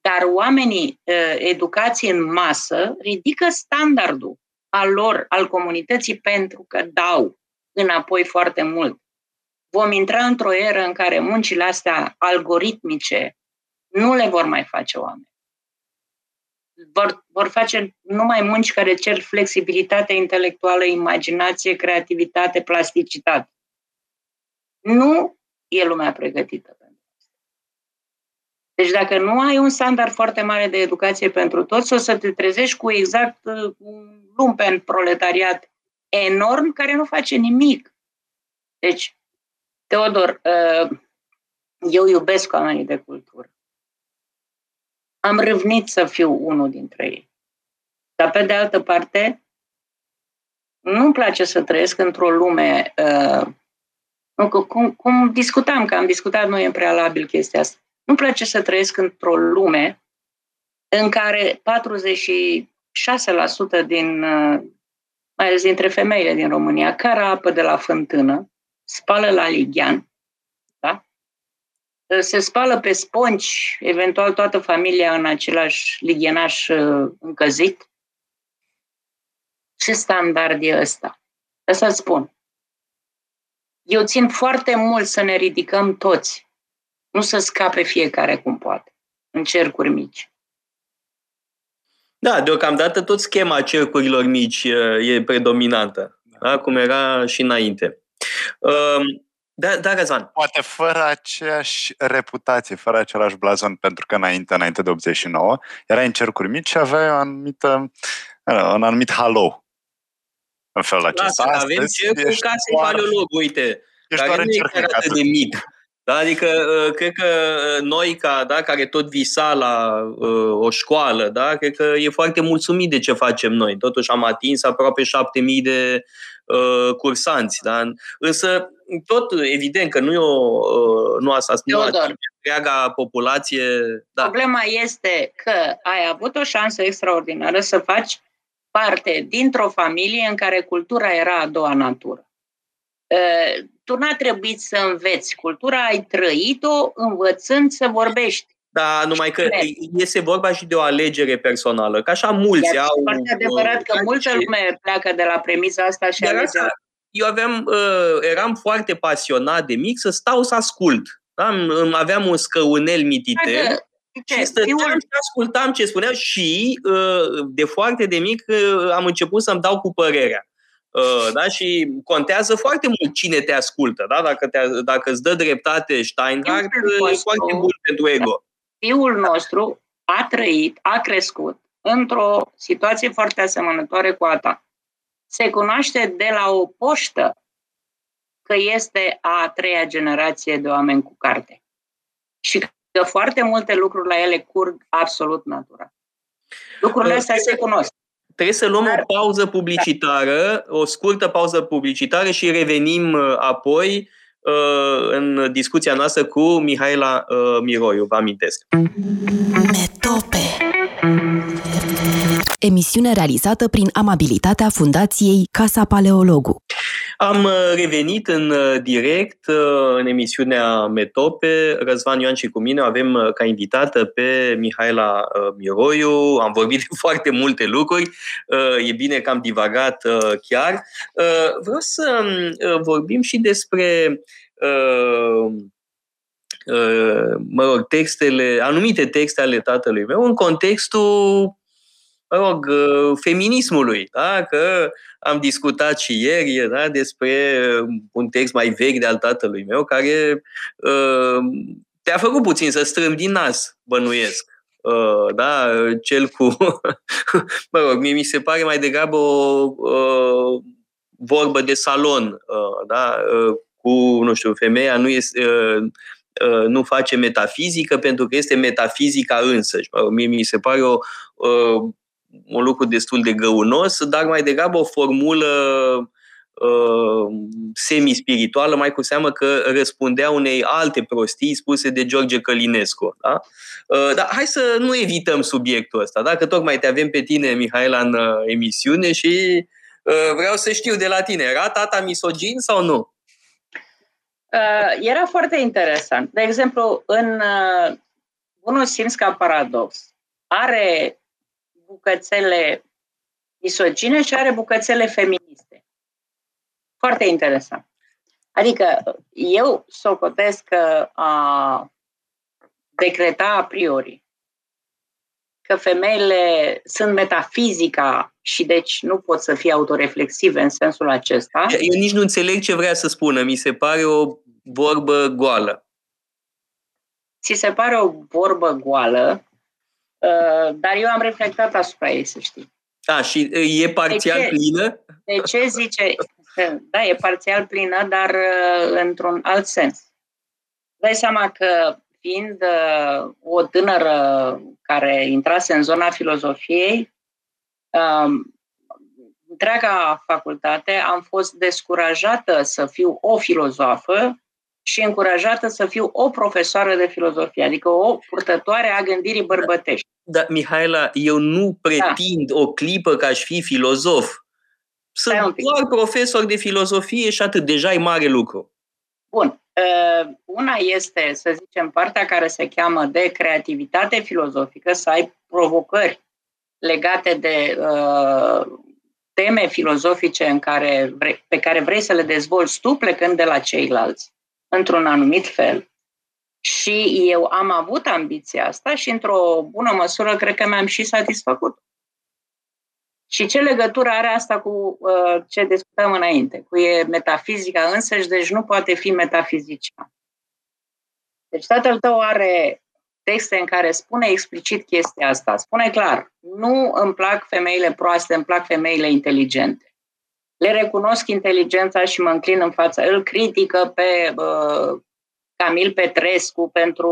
Dar oamenii uh, educați în masă ridică standardul al lor, al comunității, pentru că dau înapoi foarte mult. Vom intra într-o eră în care muncile astea algoritmice nu le vor mai face oameni vor, vor face numai munci care cer flexibilitate intelectuală, imaginație, creativitate, plasticitate. Nu e lumea pregătită pentru asta. Deci dacă nu ai un standard foarte mare de educație pentru toți, o să te trezești cu exact uh, un lumpen proletariat enorm care nu face nimic. Deci, Teodor, uh, eu iubesc oamenii de cultură am râvnit să fiu unul dintre ei. Dar pe de altă parte, nu-mi place să trăiesc într-o lume, uh, cum, cum discutam, că am discutat noi în prealabil chestia asta, nu-mi place să trăiesc într-o lume în care 46% din, uh, mai ales dintre femeile din România, care apă de la fântână, spală la lighean, se spală pe sponci, eventual toată familia în același lighenaș uh, încăzit. Ce standard e ăsta? Asta spun. Eu țin foarte mult să ne ridicăm toți, nu să scape fiecare cum poate, în cercuri mici. Da, deocamdată tot schema cercurilor mici uh, e predominantă, da? cum era și înainte. Um, da, da, Răzvan. Poate fără aceeași reputație, fără același blazon, pentru că înainte, înainte de 89, era în cercuri mici și avea o anumită, un anumit halo. În felul acesta. Da, avem cercul ca să-i paleolog, uite. Ești doar în nu e atât de mic. Da? Adică, uh, cred că uh, noi, ca, da, care tot visa la uh, o școală, da, cred că e foarte mulțumit de ce facem noi. Totuși am atins aproape 7000 de uh, cursanți. Da? Însă, tot evident că nu e o, uh, nu asta nu întreaga populație. Da. Problema este că ai avut o șansă extraordinară să faci parte dintr-o familie în care cultura era a doua natură. Uh, tu n-a trebuit să înveți cultura, ai trăit-o învățând să vorbești. Da, numai că este vorba și de o alegere personală, că așa mulți Iar au... Foarte adevărat că multă lume pleacă de la premisa asta și alege. Eu aveam, uh, eram foarte pasionat de mic să stau să ascult. Da? Aveam un scăunel mititel și stăteam și ascultam ce spuneau și uh, de foarte de mic uh, am început să-mi dau cu părerea. Uh, da? Și contează foarte mult cine te ascultă. Da? Dacă, te, dacă îți dă dreptate Steinhardt, e foarte bun pentru ego. Fiul nostru a trăit, a crescut într-o situație foarte asemănătoare cu a ta. Se cunoaște de la o poștă că este a treia generație de oameni cu carte. Și că foarte multe lucruri la ele curg absolut natural. Lucrurile astea se cunosc. Trebuie să luăm Dar... o pauză publicitară, o scurtă pauză publicitară și revenim uh, apoi uh, în discuția noastră cu Mihaela uh, Miroiu, vă amintesc. Metope Emisiune realizată prin amabilitatea Fundației Casa Paleologu. Am uh, revenit în uh, direct uh, în emisiunea Metope. Răzvan Ioan și cu mine avem ca invitată pe Mihaela Miroiu. Am vorbit de (laughs) foarte multe lucruri. E bine că am divagat chiar. Vreau să um, vorbim și despre mă rog, textele, anumite texte ale tatălui meu în contextul mă rog, uh, feminismului, da? că am discutat și ieri da? despre uh, un text mai vechi de al tatălui meu care uh, te-a făcut puțin să strâmbi din nas, bănuiesc. Uh, da, cel cu, (laughs) mă rog, mie mi se pare mai degrabă o uh, vorbă de salon, uh, da, uh, cu, nu știu, femeia nu este, uh, uh, nu face metafizică pentru că este metafizica însăși. Mie mi se pare o uh, un lucru destul de găunos, dar mai degrabă o formulă uh, semi-spirituală, mai cu seamă că răspundea unei alte prostii spuse de George Călinescu. Da? Uh, dar hai să nu evităm subiectul ăsta, da? că tocmai te avem pe tine, Mihaela, în uh, emisiune și uh, vreau să știu de la tine, era tata misogin sau nu? Uh, era foarte interesant. De exemplu, în uh, Bunul Simț ca paradox, are bucățele misogine și are bucățele feministe. Foarte interesant. Adică eu socotesc că a decreta a priori că femeile sunt metafizica și deci nu pot să fie autoreflexive în sensul acesta. Eu nici nu înțeleg ce vrea să spună. Mi se pare o vorbă goală. Ți se pare o vorbă goală? Uh, dar eu am reflectat asupra ei, să știi. Da, și uh, e parțial de ce, plină? De ce zice? (laughs) Da, e parțial plină, dar uh, într-un alt sens. Dai seama că fiind o tânără care intrase în zona filozofiei, um, întreaga facultate am fost descurajată să fiu o filozofă și încurajată să fiu o profesoară de filozofie, adică o purtătoare a gândirii bărbătești. Da, Mihaela, eu nu pretind da. o clipă că aș fi filozof. Sunt doar profesor de filozofie și atât, deja e mare lucru. Bun. Uh, una este, să zicem, partea care se cheamă de creativitate filozofică, să ai provocări legate de uh, teme filozofice în care vrei, pe care vrei să le dezvolți tu plecând de la ceilalți într-un anumit fel. Și eu am avut ambiția asta și într-o bună măsură cred că mi-am și satisfăcut. Și ce legătură are asta cu uh, ce discutăm înainte? Cu e metafizica însăși, deci nu poate fi metafizician. Deci tatăl tău are texte în care spune explicit chestia asta. Spune clar, nu îmi plac femeile proaste, îmi plac femeile inteligente le recunosc inteligența și mă înclin în fața. Îl critică pe uh, Camil Petrescu pentru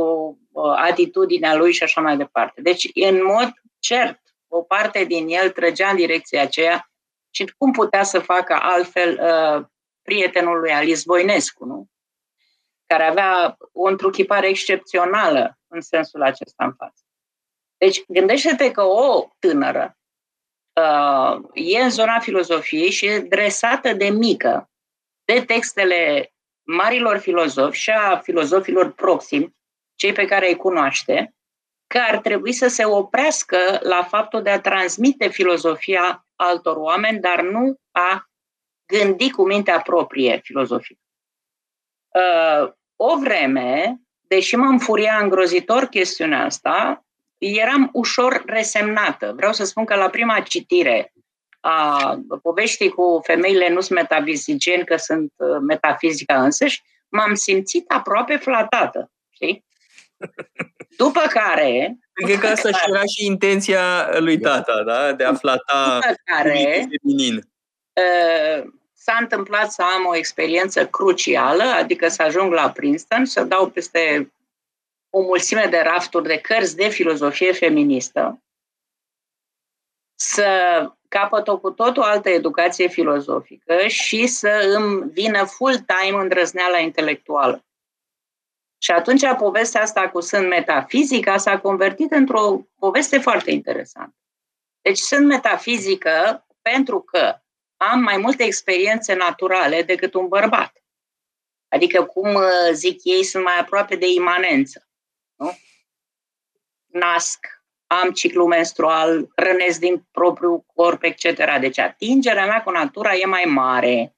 uh, atitudinea lui și așa mai departe. Deci, în mod cert, o parte din el trăgea în direcția aceea și cum putea să facă altfel uh, prietenul lui Alice Voinescu, nu? care avea o întruchipare excepțională în sensul acesta în față. Deci, gândește-te că o tânără uh, e în zona filozofiei și e dresată de mică de textele marilor filozofi și a filozofilor proximi, cei pe care îi cunoaște, că ar trebui să se oprească la faptul de a transmite filozofia altor oameni, dar nu a gândi cu mintea proprie filozofie. Uh, o vreme, deși mă înfuria îngrozitor chestiunea asta, eram ușor resemnată. Vreau să spun că la prima citire a poveștii cu femeile nu sunt metafizicieni, că sunt uh, metafizica însăși, m-am simțit aproape flatată. Știi? (laughs) După care... Cred că asta și era și intenția lui tata, da? De a flata după care, feminin. Uh, s-a întâmplat să am o experiență crucială, adică să ajung la Princeton, să dau peste o mulțime de rafturi de cărți de filozofie feministă, să capăt o cu totul altă educație filozofică și să îmi vină full-time îndrăzneala intelectuală. Și atunci povestea asta cu sunt metafizica s-a convertit într-o poveste foarte interesantă. Deci sunt metafizică pentru că am mai multe experiențe naturale decât un bărbat. Adică, cum uh, zic ei, sunt mai aproape de imanență. Nu? Nasc, am ciclu menstrual, rănesc din propriul corp, etc. Deci atingerea mea cu natura e mai mare.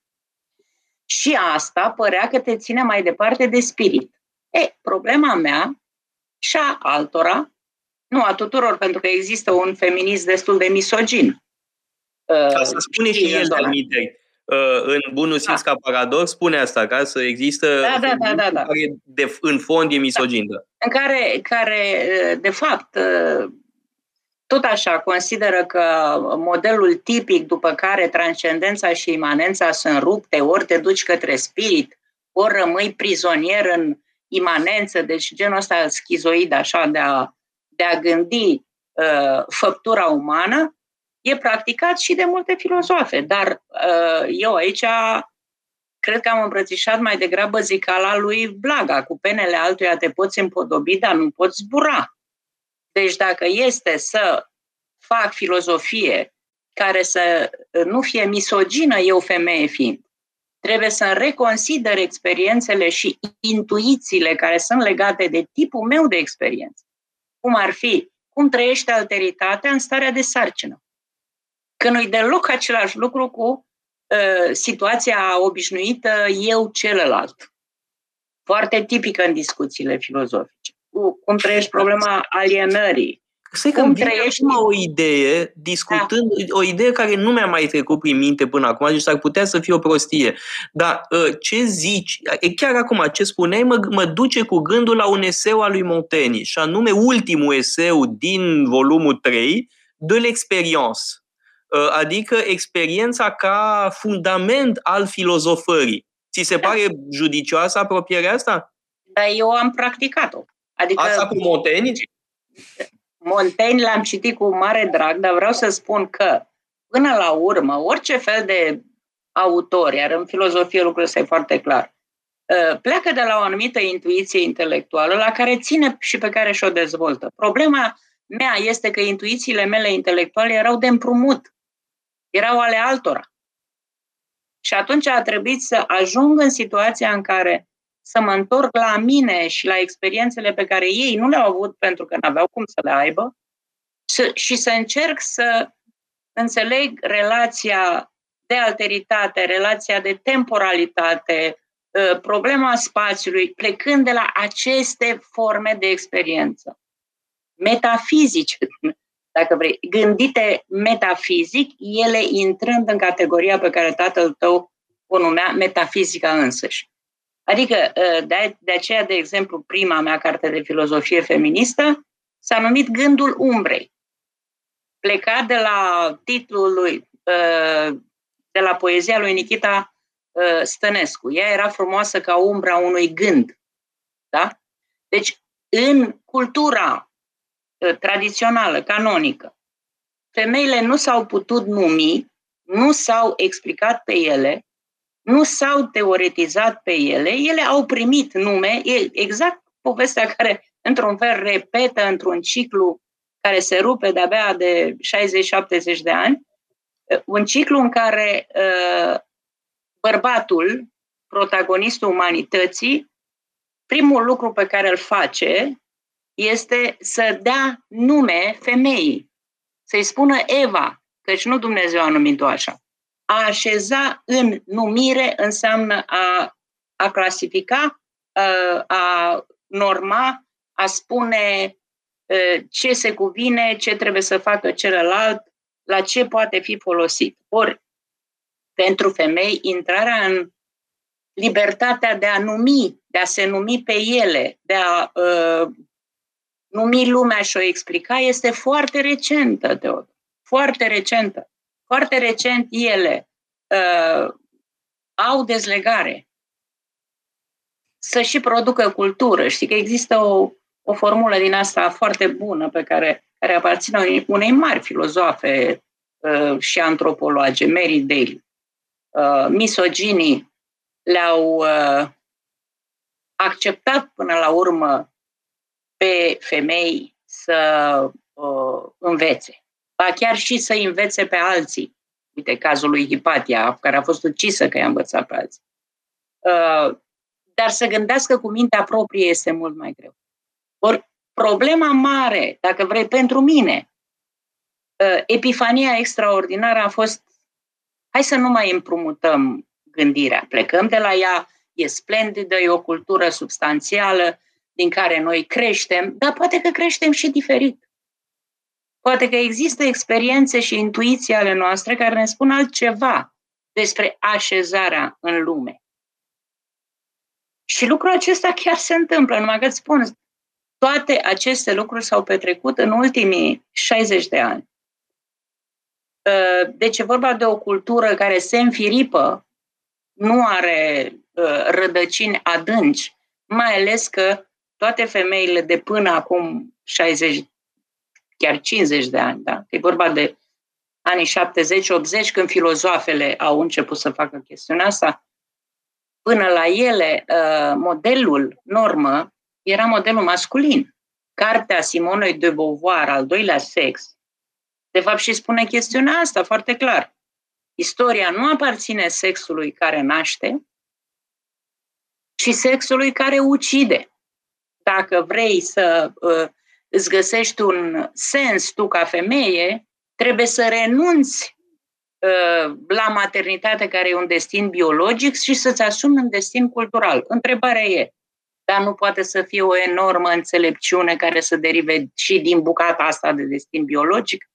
Și asta părea că te ține mai departe de spirit. E, problema mea și a altora, nu a tuturor, pentru că există un feminist destul de misogin, Asta spune și el, de minte. Uh, în bunul simț da. ca paradox, spune asta, ca să există da, da, da, da, da. care de, în fond e misogină. În care, care, uh, de fapt, uh, tot așa consideră că modelul tipic după care transcendența și imanența sunt rupte, ori te duci către spirit, ori rămâi prizonier în imanență, deci genul ăsta schizoid așa de a, de a gândi uh, făptura umană, e practicat și de multe filozofe, dar uh, eu aici cred că am îmbrățișat mai degrabă zicala lui Blaga, cu penele altuia te poți împodobi, dar nu poți zbura. Deci dacă este să fac filozofie care să nu fie misogină eu femeie fiind, trebuie să reconsider experiențele și intuițiile care sunt legate de tipul meu de experiență. Cum ar fi, cum trăiește alteritatea în starea de sarcină că nu-i deloc același lucru cu uh, situația obișnuită eu celălalt. Foarte tipică în discuțiile filozofice. Cu cum trăiești problema alienării. Să cum trăiești acum o idee, discutând, da. o idee care nu mi-a mai trecut prin minte până acum, deci s-ar putea să fie o prostie. Dar uh, ce zici, chiar acum ce spuneai, mă, mă duce cu gândul la un eseu al lui Montaigne, și anume ultimul eseu din volumul 3, de l'expérience Uh, adică experiența ca fundament al filozofării. Ți se da. pare judicioasă apropierea asta? Da, eu am practicat-o. Adică, asta cu Montaigne? Montaigne l-am citit cu mare drag, dar vreau să spun că, până la urmă, orice fel de autor, iar în filozofie lucrul ăsta e foarte clar, uh, pleacă de la o anumită intuiție intelectuală la care ține și pe care și-o dezvoltă. Problema mea este că intuițiile mele intelectuale erau de împrumut erau ale altora. Și atunci a trebuit să ajung în situația în care să mă întorc la mine și la experiențele pe care ei nu le-au avut pentru că nu aveau cum să le aibă și să încerc să înțeleg relația de alteritate, relația de temporalitate, ă, problema spațiului, plecând de la aceste forme de experiență. Metafizice, dacă vrei, gândite metafizic, ele intrând în categoria pe care tatăl tău o numea metafizica însăși. Adică, ă, de, de aceea, de exemplu, prima mea carte de filozofie feministă s-a numit Gândul umbrei. Plecat de la titlul lui, ă, de la poezia lui Nikita ă, Stănescu. Ea era frumoasă ca umbra unui gând. Da? Deci, în cultura ă, tradițională, canonică, femeile nu s-au putut numi, nu s-au explicat pe ele, nu s-au teoretizat pe ele, ele au primit nume, e exact povestea care, într-un fel, repetă într-un ciclu care se rupe de-abia de 60-70 de ani, un ciclu în care uh, bărbatul, protagonistul umanității, primul lucru pe care îl face este să dea nume femeii, să-i spună Eva, căci nu Dumnezeu a numit-o așa. A așeza în numire înseamnă a, a clasifica, a, a norma, a spune ce se cuvine, ce trebuie să facă celălalt, la ce poate fi folosit. Ori, pentru femei, intrarea în libertatea de a numi, de a se numi pe ele, de a uh, numi lumea și o explica, este foarte recentă, Teodor. Foarte recentă. Foarte recent ele uh, au dezlegare. Să și producă cultură. Știi că există o, o formulă din asta foarte bună pe care, care aparține unei mari filozofe uh, și antropologe, Mary Daly. Uh, misoginii le-au uh, acceptat până la urmă pe femei să uh, învețe, ba chiar și să învețe pe alții. Uite, cazul lui Hipatia, care a fost ucisă că i-a învățat pe alții. Uh, dar să gândească cu mintea proprie este mult mai greu. Ori problema mare, dacă vrei, pentru mine, uh, epifania extraordinară a fost hai să nu mai împrumutăm gândirea. Plecăm de la ea, e splendidă, e o cultură substanțială din care noi creștem, dar poate că creștem și diferit. Poate că există experiențe și intuiții ale noastre care ne spun altceva despre așezarea în lume. Și lucrul acesta chiar se întâmplă, numai că îți spun, toate aceste lucruri s-au petrecut în ultimii 60 de ani. Deci e vorba de o cultură care se înfiripă, nu are uh, rădăcini adânci, mai ales că toate femeile de până acum 60, chiar 50 de ani, da? e vorba de anii 70-80, când filozofele au început să facă chestiunea asta, până la ele, uh, modelul normă era modelul masculin. Cartea Simonei de Beauvoir, al doilea sex, de fapt și spune chestiunea asta foarte clar. Istoria nu aparține sexului care naște, ci sexului care ucide. Dacă vrei să uh, îți găsești un sens tu ca femeie, trebuie să renunți uh, la maternitate care e un destin biologic și să-ți asumi un destin cultural. Întrebarea e, dar nu poate să fie o enormă înțelepciune care să derive și din bucata asta de destin biologic?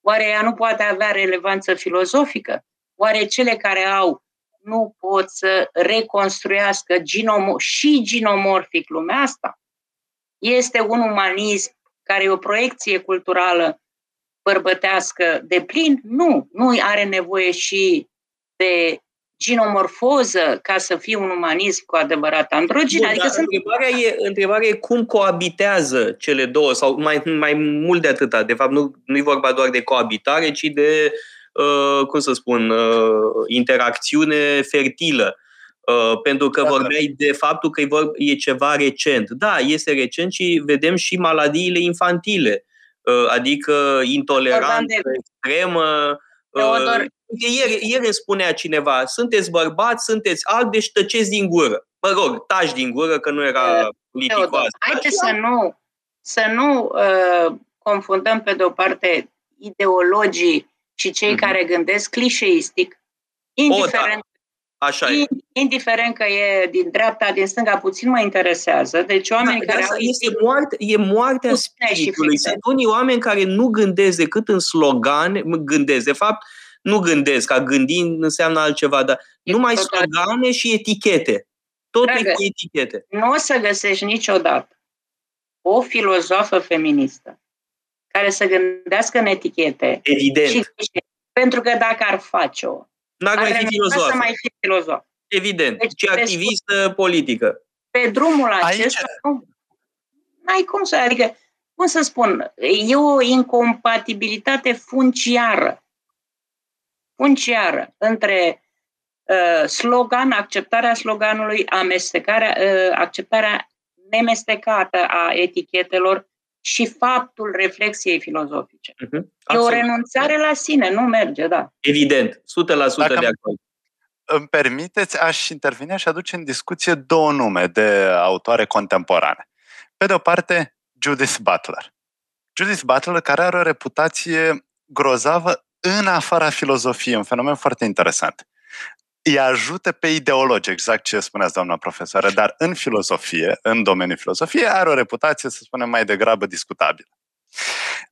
Oare ea nu poate avea relevanță filozofică? Oare cele care au nu pot să reconstruiască ginom- și ginomorfic lumea asta? Este un umanism care e o proiecție culturală bărbătească de plin? Nu, nu are nevoie și de ginomorfoză ca să fie un umanism cu adevărat androgin. Bun, adică sunt... întrebarea, e, întrebarea e cum coabitează cele două, sau mai, mai mult de atâta. De fapt, nu, nu e vorba doar de coabitare, ci de, uh, cum să spun, uh, interacțiune fertilă. Uh, pentru că da, vorbeai de faptul că e, vor, e ceva recent. Da, este recent și vedem și maladiile infantile, uh, adică intoleranță extremă, Teodor, uh, ieri, ieri spunea cineva, sunteți bărbați, sunteți albi, deci tăceți din gură. Mă rog, taci din gură, că nu era politicul asta. Haideți să nu, să nu uh, confundăm pe de-o parte ideologii și cei mm-hmm. care gândesc clișeistic, indiferent, o, da. Așa e. indiferent că e din dreapta, din stânga, puțin mă interesează. Deci oameni da, care au... Este moarte, e moartea spiritului. Sunt unii oameni care nu gândesc decât în slogane, gândesc, de fapt, nu gândesc, a gândi înseamnă altceva, dar e numai total. slogane și etichete. Tot Dragă, cu etichete. Nu o să găsești niciodată o filozofă feministă care să gândească în etichete. Evident. Și, pentru că dacă ar face-o, N-ar mai fi filozof. Să mai fi filozof. Evident. Deci, ci activistă politică. pe drumul acesta Aici... nu ai cum să, adică, cum să spun, e o incompatibilitate funciară, funciară între uh, slogan, acceptarea sloganului, amestecarea, uh, acceptarea nemestecată a etichetelor și faptul reflexiei filozofice. Uh-huh. E o renunțare la sine, nu merge, da. Evident, 100% Dacă de acord. Îmi permiteți, aș interveni și aduce în discuție două nume de autoare contemporane. Pe de o parte, Judith Butler. Judith Butler, care are o reputație grozavă în afara filozofiei, un fenomen foarte interesant. Îi ajută pe ideologi, exact ce spuneați, doamna profesoară, dar în filozofie, în domeniul filozofiei, are o reputație, să spunem, mai degrabă discutabilă.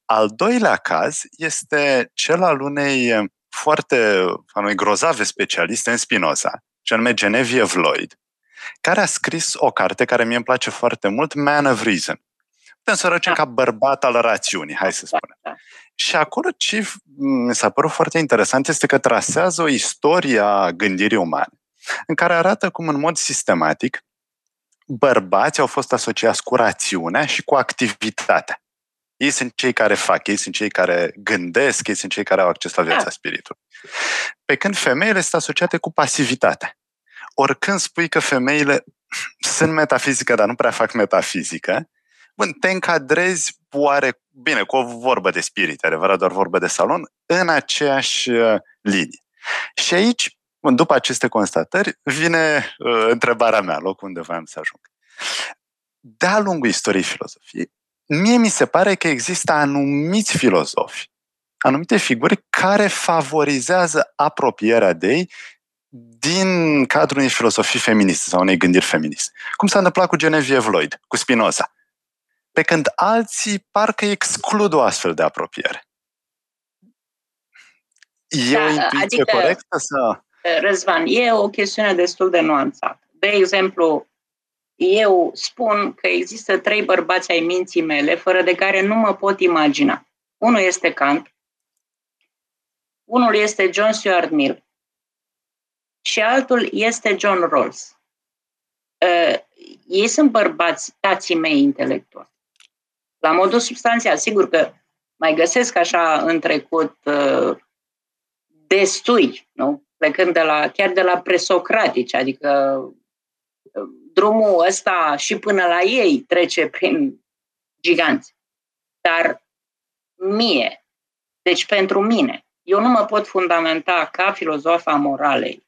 Al doilea caz este cel al unei foarte unui grozave specialiste în Spinoza, ce nume Genevieve Lloyd, care a scris o carte care mie îmi place foarte mult, Man of Reason. Putem să o da. ca bărbat al rațiunii, hai să spunem. Da, da. Și acolo ce mi s-a părut foarte interesant este că trasează o istorie a gândirii umane, în care arată cum în mod sistematic bărbații au fost asociați cu rațiunea și cu activitatea. Ei sunt cei care fac, ei sunt cei care gândesc, ei sunt cei care au acces la viața spiritului. Pe când femeile sunt asociate cu pasivitatea. Oricând spui că femeile sunt metafizică, dar nu prea fac metafizică, bun, te încadrezi oare, bine, cu o vorbă de spirit, adevărat, doar vorbă de salon, în aceeași uh, linie. Și aici, după aceste constatări, vine uh, întrebarea mea, locul unde voiam să ajung. De-a lungul istoriei filozofiei, mie mi se pare că există anumiți filozofi, anumite figuri care favorizează apropierea de ei din cadrul unei filosofii feministe sau unei gândiri feministe. Cum s-a întâmplat cu Genevieve Lloyd, cu Spinoza. Pe când alții parcă exclud o astfel de apropiere. E da, o intuiție adică, corectă să... Răzvan, e o chestiune destul de nuanțată. De exemplu, eu spun că există trei bărbați ai minții mele fără de care nu mă pot imagina. Unul este Kant, unul este John Stuart Mill și altul este John Rawls. Uh, ei sunt bărbați, tații mei intelectuali. La modul substanțial, sigur că mai găsesc așa în trecut uh, destui, nu? plecând de la, chiar de la presocratici, adică uh, drumul ăsta și până la ei trece prin giganți. Dar mie, deci pentru mine, eu nu mă pot fundamenta ca filozofa moralei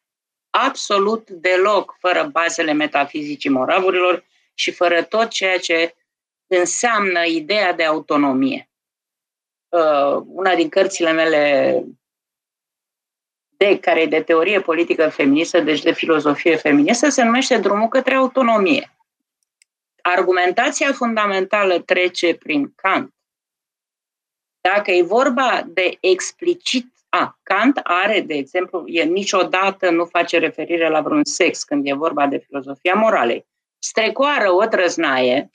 absolut deloc fără bazele metafizicii moravurilor și fără tot ceea ce înseamnă ideea de autonomie. Uh, una din cărțile mele de care e de teorie politică feministă, deci de filozofie feministă, se numește Drumul către autonomie. Argumentația fundamentală trece prin Kant. Dacă e vorba de explicit a, Kant are, de exemplu, el niciodată nu face referire la vreun sex când e vorba de filozofia moralei. Strecoară o trăznaie,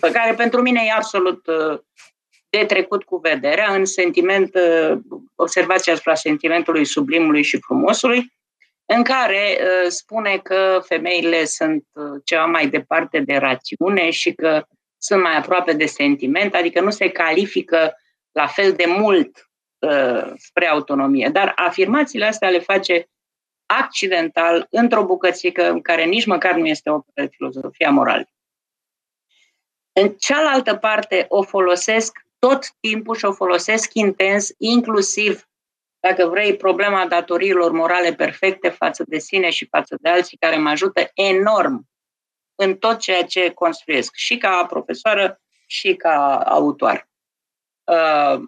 pe care pentru mine e absolut uh, de trecut cu vederea, în sentiment, uh, observația asupra sentimentului sublimului și frumosului, în care uh, spune că femeile sunt ceva mai departe de rațiune și că sunt mai aproape de sentiment, adică nu se califică la fel de mult uh, spre autonomie. Dar afirmațiile astea le face accidental, într-o bucățică în care nici măcar nu este o de filozofia morală. În cealaltă parte o folosesc tot timpul și o folosesc intens, inclusiv, dacă vrei, problema datoriilor morale perfecte față de sine și față de alții, care mă ajută enorm în tot ceea ce construiesc, și ca profesoară și ca autor. Uh,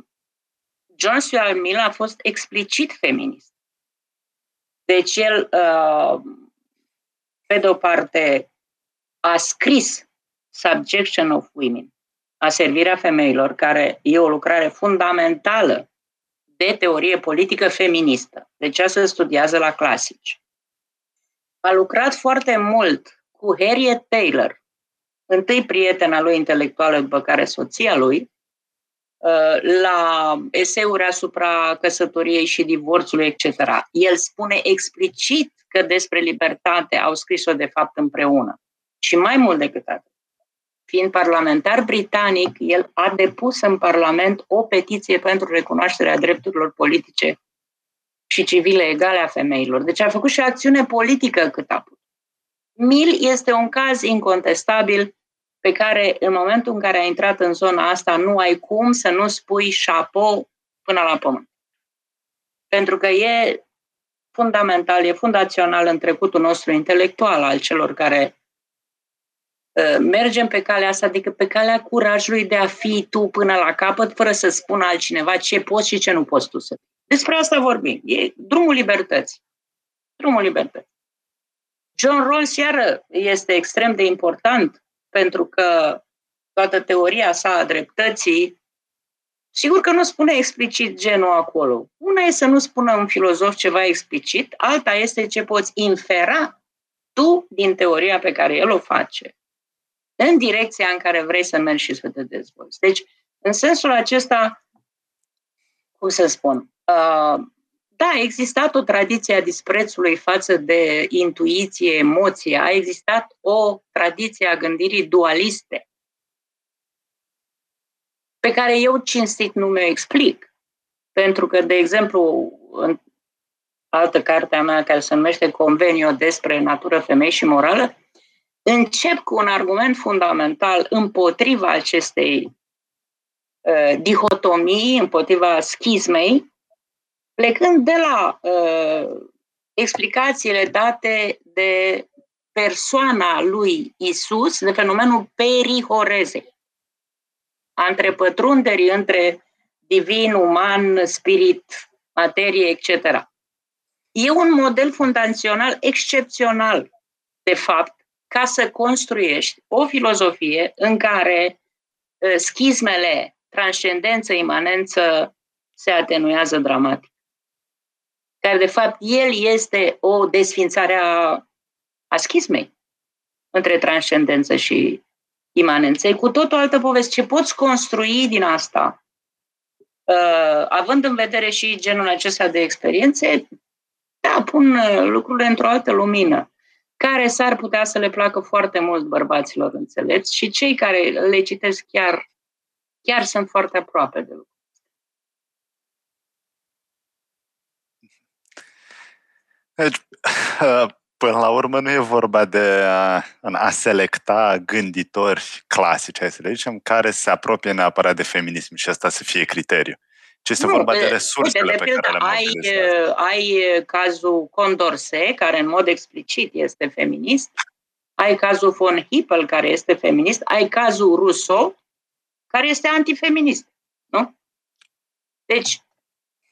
John Stuart Mill a fost explicit feminist. Deci el, uh, pe de o parte, a scris Subjection of Women, a servirea femeilor, care e o lucrare fundamentală de teorie politică feministă. Deci se studiază la clasici. A lucrat foarte mult cu Harriet Taylor, întâi prietena lui intelectuală, după care soția lui, Uh, la eseuri asupra căsătoriei și divorțului, etc. El spune explicit că despre libertate au scris-o de fapt împreună. Și mai mult decât atât, fiind parlamentar britanic, el a depus în Parlament o petiție pentru recunoașterea drepturilor politice și civile egale a femeilor. Deci a făcut și acțiune politică cât a putut. Mil este un caz incontestabil pe care în momentul în care ai intrat în zona asta nu ai cum să nu spui șapo până la pământ. Pentru că e fundamental, e fundațional în trecutul nostru intelectual al celor care uh, mergem pe calea asta, adică pe calea curajului de a fi tu până la capăt, fără să spună altcineva ce poți și ce nu poți tu să fii. Despre asta vorbim. E drumul libertății. Drumul libertății. John Rawls, iară, este extrem de important pentru că toată teoria sa a dreptății, sigur că nu spune explicit genul acolo. Una e să nu spună un filozof ceva explicit, alta este ce poți infera tu din teoria pe care el o face, în direcția în care vrei să mergi și să te dezvolți. Deci, în sensul acesta, cum să spun, uh, da, a existat o tradiție a disprețului față de intuiție, emoție, a existat o tradiție a gândirii dualiste, pe care eu cinstit nu mi-o explic. Pentru că, de exemplu, în altă carte a mea care se numește Convenio despre natură, femei și morală, încep cu un argument fundamental împotriva acestei uh, dihotomii, împotriva schismei, plecând de la uh, explicațiile date de persoana lui Isus, de fenomenul perihorezei, a întrepătrunderii între divin, uman, spirit, materie, etc. E un model fundațional excepțional, de fapt, ca să construiești o filozofie în care uh, schismele, transcendență, imanență se atenuează dramatic care de fapt el este o desfințare a, a schismei între transcendență și imanență. E cu tot o altă poveste. Ce poți construi din asta, uh, având în vedere și genul acesta de experiențe, da, pun uh, lucrurile într-o altă lumină, care s-ar putea să le placă foarte mult bărbaților înțelepți și cei care le citesc chiar, chiar sunt foarte aproape de lucru. Deci, (laughs) până la urmă nu e vorba de a, a selecta gânditori clasici, hai să le zicem, care se apropie neapărat de feminism și asta să fie criteriu. Ci este nu, vorba de resursele uite, de pe care le ai, ai cazul Condorse, care în mod explicit este feminist, ai cazul von Hippel, care este feminist, ai cazul Rousseau, care este antifeminist. Nu? Deci,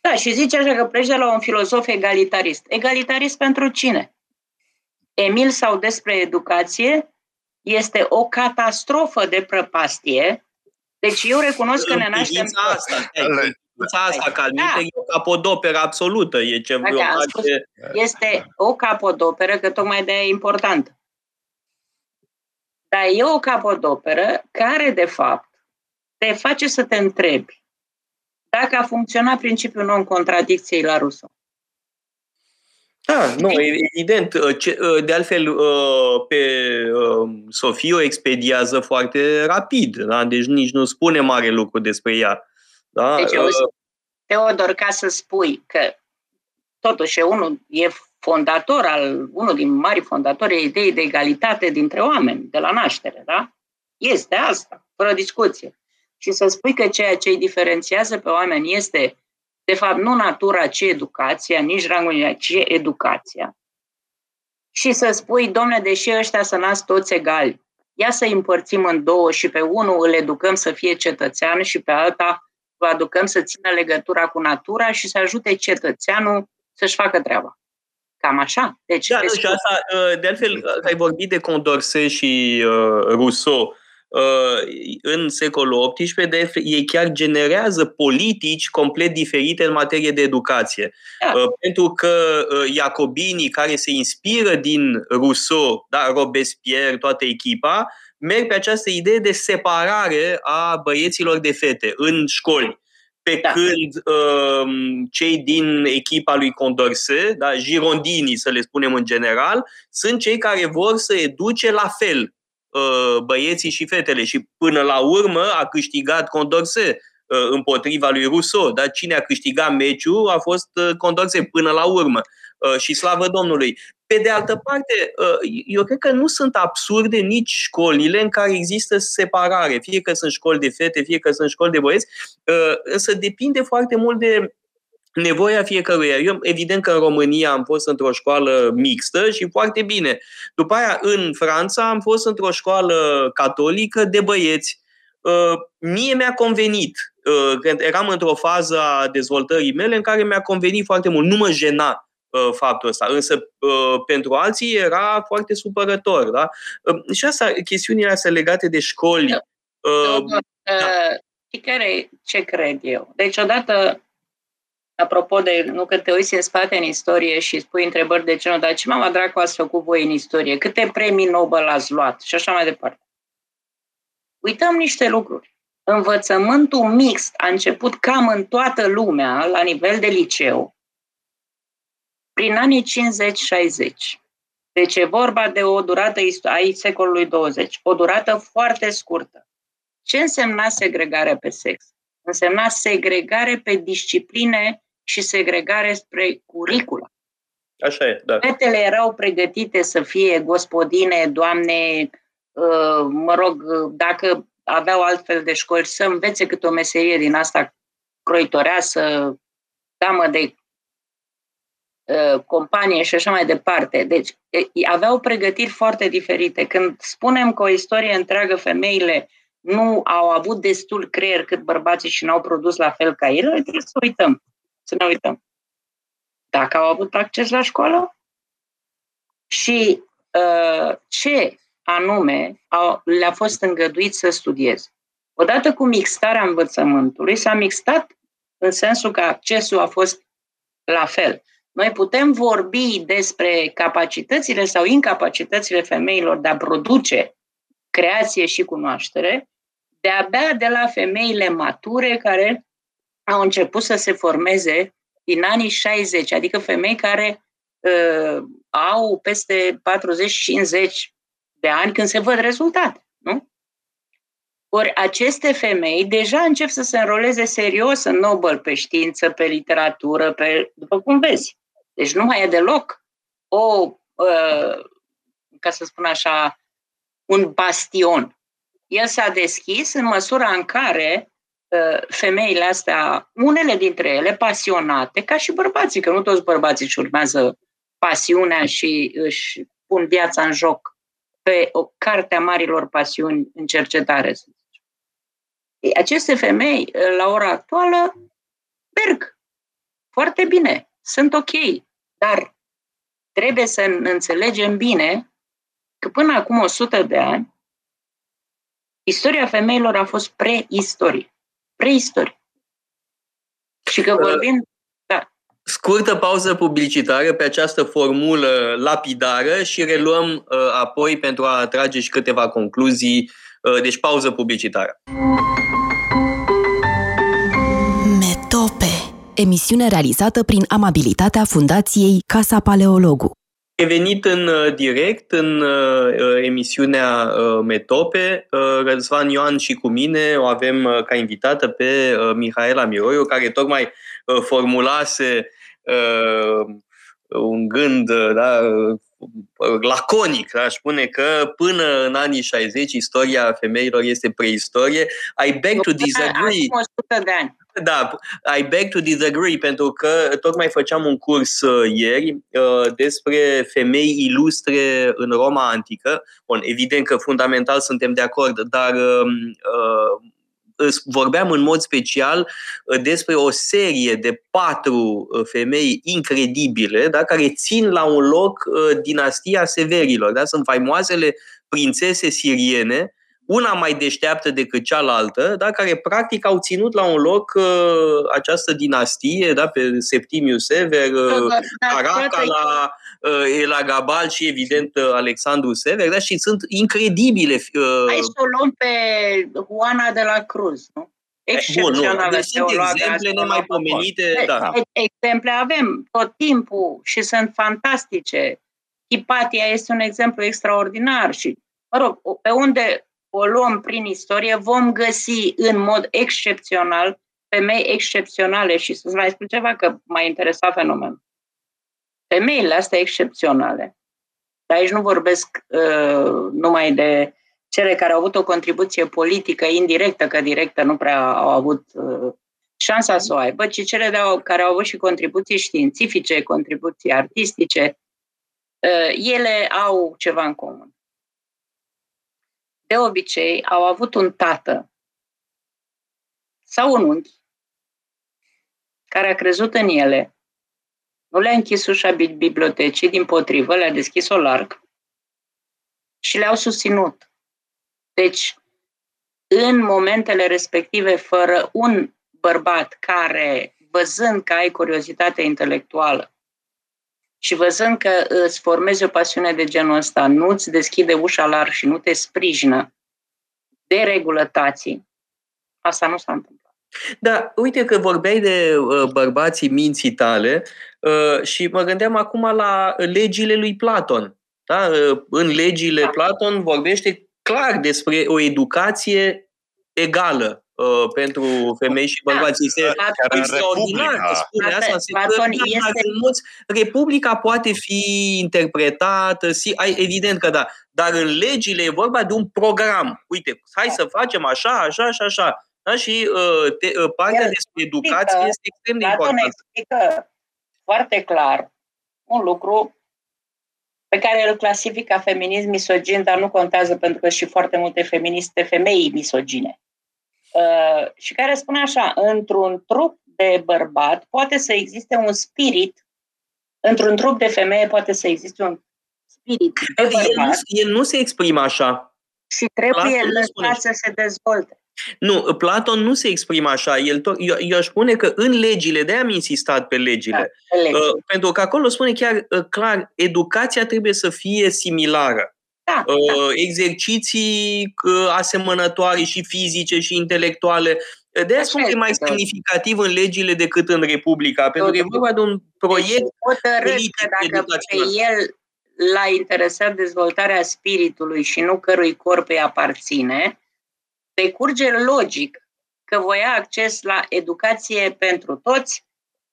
da, și zice așa că pleci de la un filozof egalitarist. Egalitarist pentru cine? Emil sau despre educație este o catastrofă de prăpastie. Deci eu recunosc că ne naștem... Asta, asta, calmite, da. e o capodoperă absolută. E ce vreau da, face... Este o capodoperă, că tocmai de aia e importantă. Dar e o capodoperă care, de fapt, te face să te întrebi dacă a funcționat principiul non-contradicției la Rousseau. Da, nu, evident. Uh, uh, de altfel, uh, pe Sofie o expediază foarte rapid, da? deci nici nu spune mare lucru despre ea. Da? Deci, Teodor, ca să spui că totuși unul e fondator al, unul din mari fondatori ai ideii de egalitate dintre oameni, de la naștere, da? Este asta, fără discuție și să spui că ceea ce îi diferențiază pe oameni este, de fapt, nu natura, ci educația, nici rangul, ci educația. Și să spui, domne, deși ăștia să nasc toți egali, ia să îi împărțim în două și pe unul îl educăm să fie cetățean și pe alta vă aducăm să țină legătura cu natura și să ajute cetățeanul să-și facă treaba. Cam așa. Deci, da, și asta, uh, de altfel, ai vorbit de Condorcet și uh, Rousseau. Uh, în secolul XVIII, de ei chiar generează politici complet diferite în materie de educație. Da. Uh, pentru că uh, Iacobinii, care se inspiră din Rousseau, da, Robespierre, toată echipa, merg pe această idee de separare a băieților de fete în școli. Pe da. când uh, cei din echipa lui Condorcet, da, girondinii să le spunem în general, sunt cei care vor să educe la fel băieții și fetele și până la urmă a câștigat Condorcet împotriva lui Rousseau. Dar cine a câștigat meciul a fost Condorcet până la urmă. Și slavă Domnului. Pe de altă parte, eu cred că nu sunt absurde nici școlile în care există separare, fie că sunt școli de fete, fie că sunt școli de băieți, însă depinde foarte mult de nevoia fiecăruia. Eu, evident că în România am fost într-o școală mixtă și foarte bine. După aia, în Franța, am fost într-o școală catolică de băieți. Mie mi-a convenit, când eram într-o fază a dezvoltării mele în care mi-a convenit foarte mult. Nu mă jena Uh, faptul ăsta. Însă uh, pentru alții era foarte supărător. Da? Uh, și asta, chestiunile astea legate de școli. Da. da. care, ce cred eu? Deci odată apropo de, nu că te uiți în spate în istorie și spui întrebări de genul, dar ce mama dracu ați făcut voi în istorie? Câte premii Nobel ați luat? Și așa mai departe. Uităm niște lucruri. Învățământul mixt a început cam în toată lumea, la nivel de liceu, prin anii 50-60. Deci e vorba de o durată aici secolului 20, o durată foarte scurtă. Ce însemna segregarea pe sex? Însemna segregare pe discipline și segregare spre curicula. Așa e, da. Fetele erau pregătite să fie gospodine, doamne, uh, mă rog, dacă aveau altfel de școli, să învețe câte o meserie din asta croitoreasă, damă de Uh, companie și așa mai departe. Deci aveau pregătiri foarte diferite. Când spunem că o istorie întreagă femeile nu au avut destul creier cât bărbații și n-au produs la fel ca ele, trebuie să uităm. Să ne uităm. Dacă au avut acces la școală și uh, ce anume au, le-a fost îngăduit să studieze. Odată cu mixtarea învățământului, s-a mixtat în sensul că accesul a fost la fel. Noi putem vorbi despre capacitățile sau incapacitățile femeilor de a produce creație și cunoaștere de-abia de la femeile mature care au început să se formeze din anii 60, adică femei care uh, au peste 40-50 de ani când se văd rezultate. Nu? Ori aceste femei deja încep să se înroleze serios în Nobel pe știință, pe literatură, pe, după cum vezi. Deci nu mai e deloc o, uh, ca să spun așa, un bastion. El s-a deschis în măsura în care uh, femeile astea, unele dintre ele pasionate, ca și bărbații, că nu toți bărbații își urmează pasiunea și își pun viața în joc pe o carte a marilor pasiuni în cercetare. Aceste femei, la ora actuală, merg foarte bine sunt ok, dar trebuie să înțelegem bine că până acum 100 de ani, istoria femeilor a fost preistorie. Preistorie. Și că uh, vorbim da. Scurtă pauză publicitară pe această formulă lapidară și reluăm uh, apoi pentru a trage și câteva concluzii. Uh, deci pauză publicitară. Emisiune realizată prin amabilitatea Fundației Casa Paleologu. E venit în uh, direct în uh, uh, emisiunea Metope. Răzvan Ioan și cu mine o avem ca invitată pe Mihaela Miroiu, care tocmai formulase un gând da, laconic, aș spune că până în anii 60 istoria femeilor este preistorie. I beg to disagree. Acum 100 de ani. Da, I beg to disagree, pentru că tocmai făceam un curs uh, ieri uh, despre femei ilustre în Roma antică. Bun, evident că fundamental suntem de acord, dar um, uh, vorbeam în mod special uh, despre o serie de patru uh, femei incredibile, da, care țin la un loc uh, dinastia Severilor. Da? Sunt faimoasele prințese siriene, una mai deșteaptă decât cealaltă, da, care practic au ținut la un loc uh, această dinastie, da, pe Septimius Sever, uh, Caracala, uh, Elagabal și evident uh, Alexandru Sever, da, și sunt incredibile. Uh... Hai să o luăm pe Juana de la Cruz, nu? Bun, nu. Deci sunt exemple nemaipomenite. Da. Exemple avem tot timpul și sunt fantastice. Hipatia este un exemplu extraordinar și mă rog, pe unde o luăm prin istorie, vom găsi în mod excepțional femei excepționale și să-ți mai spun ceva că m-a interesat fenomenul. Femeile astea excepționale, dar aici nu vorbesc uh, numai de cele care au avut o contribuție politică indirectă, că directă nu prea au avut uh, șansa să o aibă, ci cele de au, care au avut și contribuții științifice, contribuții artistice, uh, ele au ceva în comun. De obicei, au avut un tată sau un unchi care a crezut în ele, nu le-a închis ușa bibliotecii, din potrivă, le-a deschis-o larg și le-au susținut. Deci, în momentele respective, fără un bărbat care, văzând că ai curiozitate intelectuală și văzând că îți formezi o pasiune de genul ăsta, nu îți deschide ușa larg și nu te sprijină de regulătații, asta nu s-a întâmplat. Da, uite că vorbeai de uh, bărbații minții tale uh, și mă gândeam acum la legile lui Platon. Da? Uh, în legile da. Platon vorbește clar despre o educație egală uh, pentru femei și da. bărbați. Este da, extraordinar că spune asta. Platon este... mulți, Republica poate fi interpretată, si, evident că da, dar în legile e vorba de un program. Uite, hai să facem așa, așa și așa. Da? Și uh, te, uh, partea El despre educație explică, este extrem de importantă. explică foarte clar un lucru pe care îl clasific ca feminism misogin, dar nu contează pentru că și foarte multe feministe femei misogine. Uh, și care spune așa, într-un trup de bărbat poate să existe un spirit, într-un trup de femeie poate să existe un spirit de bărbat. El nu, el nu se exprimă așa. Și trebuie lăsat să se dezvolte. Nu, Platon nu se exprimă așa. El tot, eu, eu aș spune că în legile, de am insistat pe legile, da, uh, pentru că acolo spune chiar uh, clar, educația trebuie să fie similară. Da, uh, da. Exerciții uh, asemănătoare și fizice și intelectuale. De aia spun că e mai semnificativ în legile decât în Republica, pentru că e vorba de un proiect politic dacă pe el l-a interesat dezvoltarea spiritului și nu cărui corp îi aparține, decurge logic că voia acces la educație pentru toți,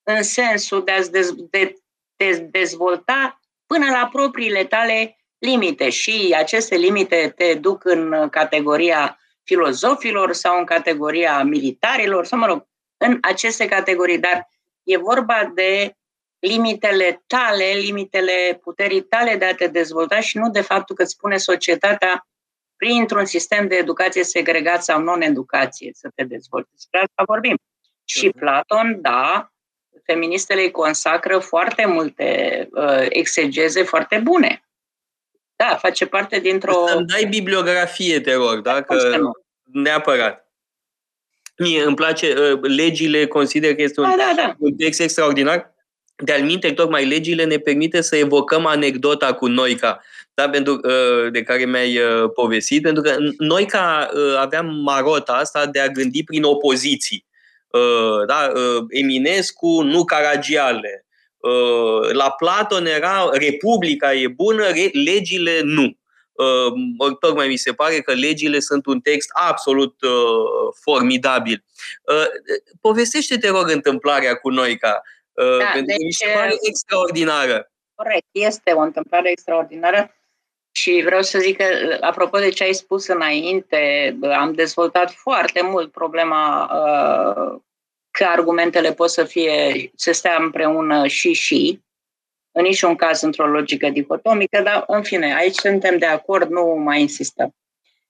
în sensul de a de, de dezvolta până la propriile tale limite. Și aceste limite te duc în categoria filozofilor sau în categoria militarilor, sau mă rog, în aceste categorii. Dar e vorba de limitele tale, limitele puterii tale de a te dezvolta și nu de faptul că îți spune societatea printr-un sistem de educație segregat sau non-educație să te dezvolți. Despre asta vorbim. Și mhm. Platon, da, feministele îi consacră foarte multe uh, exegeze foarte bune. Da, face parte dintr-o... Să-mi dai bibliografie, te rog, da? Că neapărat. Mie îmi place, uh, legile consider că este un, da, da, da. un text extraordinar. De-al minte, tocmai legile ne permite să evocăm anecdota cu Noica da, pentru, uh, de care mi-ai uh, povestit, pentru că noi ca uh, aveam marota asta de a gândi prin opoziții. Da, Eminescu, nu Caragiale. La Platon era Republica e bună, legile nu. Tocmai mi se pare că legile sunt un text absolut formidabil. Povestește, te rog, întâmplarea cu Noica, da, pentru deci, că mi se deci, pare extraordinară. Corect, este o întâmplare extraordinară și vreau să zic că, apropo de ce ai spus înainte, am dezvoltat foarte mult problema uh, că argumentele pot să fie, să stea împreună și și, în niciun caz într-o logică dicotomică, dar în fine, aici suntem de acord, nu mai insistăm.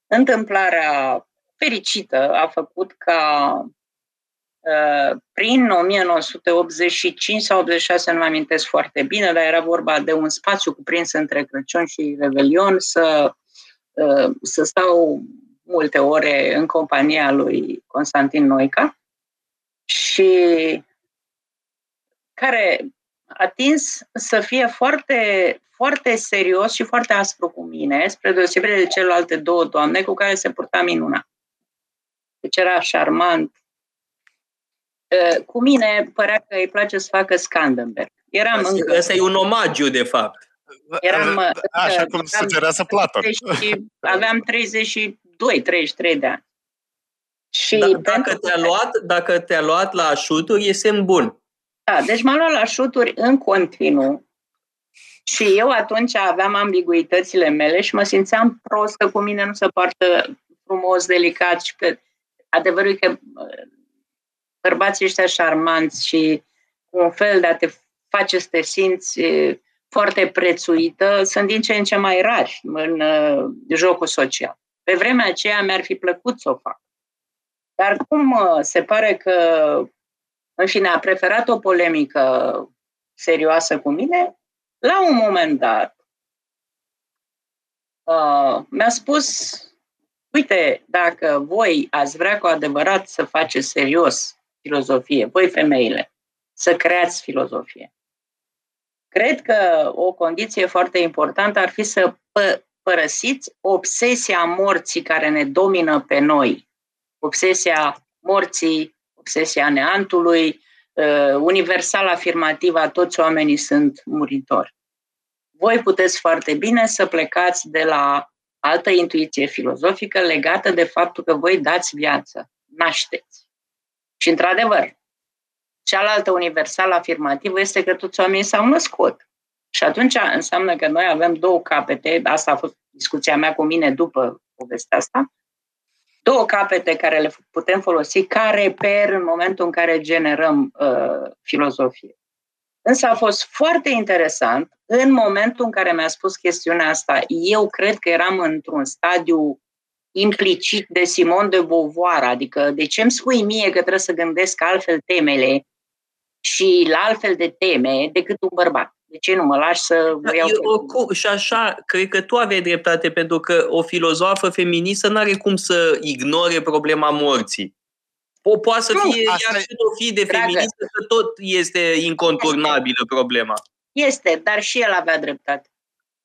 Întâmplarea fericită a făcut ca Uh, prin 1985 sau 86, nu mă amintesc foarte bine, dar era vorba de un spațiu cuprins între Crăciun și Revelion, să, uh, să stau multe ore în compania lui Constantin Noica și care a tins să fie foarte, foarte serios și foarte aspru cu mine, spre deosebire de celelalte două doamne cu care se purta minuna. Deci era șarmant, Uh, cu mine părea că îi place să facă Scandenberg. Eram asta, încă... asta e un omagiu, de fapt. Eram, Așa cum sugerează Platon. Aveam 32, 33 de ani. Și da, dacă, te-a luat, dacă te-a luat la șuturi, e semn bun. Da, deci m-a luat la șuturi în continuu. Și eu atunci aveam ambiguitățile mele și mă simțeam prost că cu mine nu se poartă frumos, delicat și că adevărul e că bărbații ăștia șarmanți și un fel de a te face să te simți foarte prețuită sunt din ce în ce mai rari în uh, jocul social. Pe vremea aceea mi-ar fi plăcut să o fac. Dar cum uh, se pare că, în fine, a preferat o polemică serioasă cu mine, la un moment dat uh, mi-a spus, uite, dacă voi ați vrea cu adevărat să faceți serios filozofie, voi femeile, să creați filozofie. Cred că o condiție foarte importantă ar fi să pă- părăsiți obsesia morții care ne domină pe noi, obsesia morții, obsesia neantului, uh, universal afirmativă, toți oamenii sunt muritori. Voi puteți foarte bine să plecați de la altă intuiție filozofică legată de faptul că voi dați viață, nașteți. Și, într-adevăr, cealaltă universală afirmativă este că toți oamenii s-au născut. Și atunci înseamnă că noi avem două capete, asta a fost discuția mea cu mine după povestea asta, două capete care le putem folosi ca reper în momentul în care generăm uh, filozofie. Însă a fost foarte interesant, în momentul în care mi-a spus chestiunea asta, eu cred că eram într-un stadiu implicit de Simon de Beauvoir, adică de ce îmi spui mie că trebuie să gândesc altfel temele și la altfel de teme decât un bărbat? De ce nu mă lași să da, iau eu, Și așa, cred că tu aveai dreptate, pentru că o filozofă feministă nu are cum să ignore problema morții. O poate să fie nu, ea și o fi de feministă, că tot este inconturnabilă problema. Este, dar și el avea dreptate.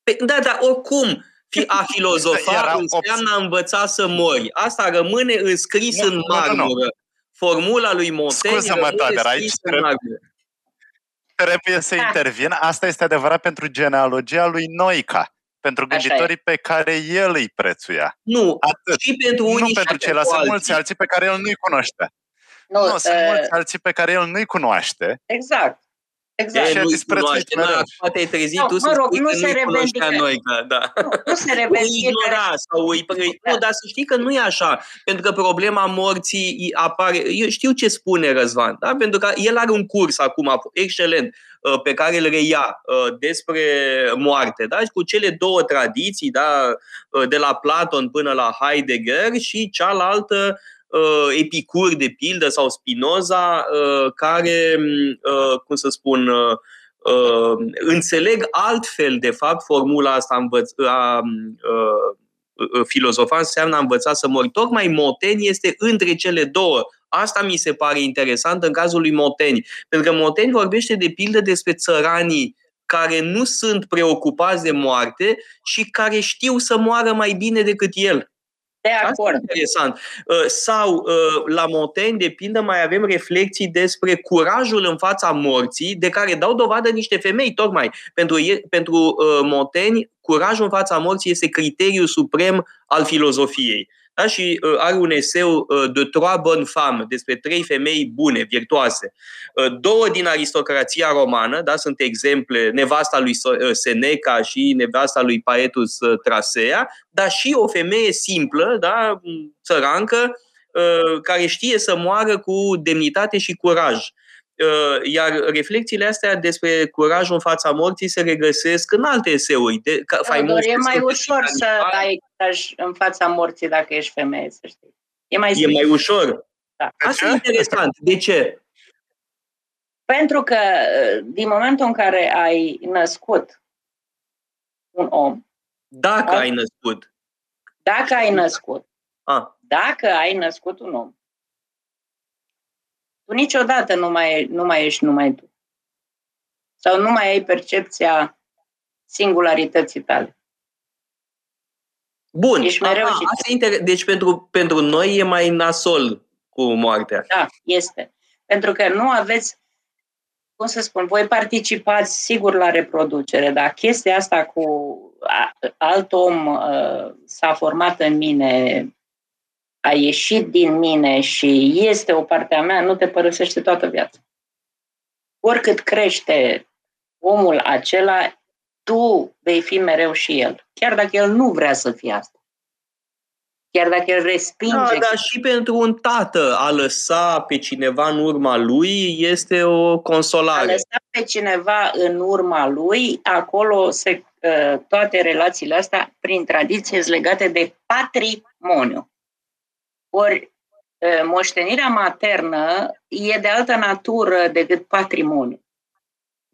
Păi, da, dar oricum, fi a (laughs) filozofa înseamnă a învăța să mori. Asta rămâne înscris nu, în marmură. Nu, nu, nu. Formula lui Montaigne Scuză-mă, Tader, aici trebuie, trebuie să intervin. Asta este adevărat pentru genealogia lui Noica pentru gânditorii pe care el îi prețuia. Nu, Atât. și pentru unii Nu pentru ceilalți, sunt mulți alții pe care el nu-i cunoaște. Nu, nu uh... sunt mulți alții pe care el nu-i cunoaște. Exact. Exact. Și a disprețuit mereu. Poate ai trezit no, tu mă rog, nu se revendică. Noi, că, da. Nu, nu se (laughs) revendică. ignora sau îi, da. Nu, dar să știi că nu e așa. Pentru că problema morții apare... Eu știu ce spune Răzvan, da? pentru că el are un curs acum excelent uh, pe care îl reia uh, despre moarte, da? cu cele două tradiții, da? Uh, de la Platon până la Heidegger și cealaltă uh, Epicur, de pildă, sau Spinoza, uh, care, uh, cum să spun, uh, uh, înțeleg altfel, de fapt, formula asta învăț- a uh, filozofa înseamnă a învăța să mori. Tocmai Moteni este între cele două. Asta mi se pare interesant în cazul lui Moteni. Pentru că Moteni vorbește de pildă despre țăranii care nu sunt preocupați de moarte și care știu să moară mai bine decât el. De acord. Asta interesant. Uh, sau uh, la Montaigne, de pildă, mai avem reflexii despre curajul în fața morții, de care dau dovadă niște femei, tocmai. Pentru, pentru uh, Montaigne, curajul în fața morții este criteriul suprem al filozofiei. Da? Și uh, are un eseu uh, de trois bonnes femmes, despre trei femei bune, virtuoase. Uh, două din aristocrația romană, da? sunt exemple, nevasta lui uh, Seneca și nevasta lui Paetus uh, Trasea, dar și o femeie simplă, da? țărancă, uh, care știe să moară cu demnitate și curaj. Uh, iar reflexiile astea despre curajul în fața morții se regăsesc în alte eseuri. De, ca, Teodor, e mai ușor să ai curaj în fața morții dacă ești femeie, să știi. E mai, e mai ușor. Da. Asta e interesant. De ce? Pentru că uh, din momentul în care ai născut un om... Dacă ai născut. Dacă ai născut. Ah. Dacă ai născut un om tu niciodată nu mai, nu mai ești numai tu. Sau nu mai ai percepția singularității tale. Bun, ești mereu Aha, și asta inter... deci pentru, pentru noi e mai nasol cu moartea. Da, este. Pentru că nu aveți cum să spun, voi participați sigur la reproducere, dar chestia asta cu alt om uh, s-a format în mine, a ieșit din mine și este o parte a mea, nu te părăsește toată viața. Oricât crește omul acela, tu vei fi mereu și el, chiar dacă el nu vrea să fie asta. Chiar dacă el respinge. Da, dar și pentru un tată a lăsa pe cineva în urma lui este o consolare. A lăsa pe cineva în urma lui, acolo se, ă, toate relațiile astea, prin tradiție, sunt legate de patrimoniu. Ori ă, moștenirea maternă e de altă natură decât patrimoniu.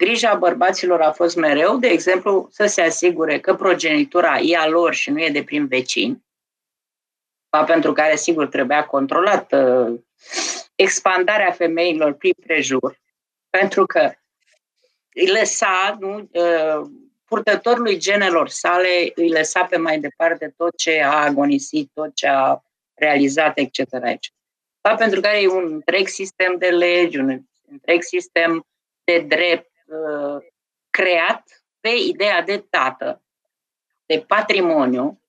Grija bărbaților a fost mereu, de exemplu, să se asigure că progenitura e a lor și nu e de prin vecini, pentru care, sigur, trebuia controlată expandarea femeilor prin prejur, pentru că îi lăsa, nu, ă, purtătorului genelor sale, îi lăsa pe mai departe tot ce a agonisit, tot ce a realizat, etc. etc. pentru care e un întreg sistem de legi, un întreg sistem de drept uh, creat pe ideea de tată, de patrimoniu,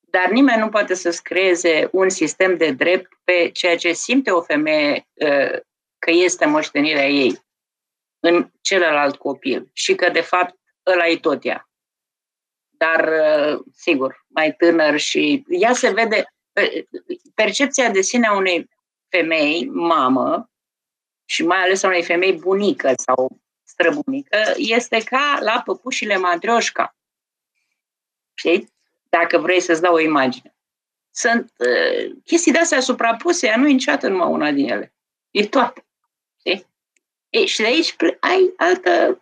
dar nimeni nu poate să creeze un sistem de drept pe ceea ce simte o femeie uh, că este moștenirea ei în celălalt copil și că, de fapt, ăla e tot ea. Dar, uh, sigur, mai tânăr și ea se vede, percepția de sine a unei femei, mamă, și mai ales a unei femei bunică sau străbunică, este ca la păpușile matrioșca. Știi? dacă vrei să-ți dau o imagine. Sunt uh, chestii de-astea suprapuse, ea nu e niciodată numai una din ele. E toată. Știi? E, și de aici ai altă,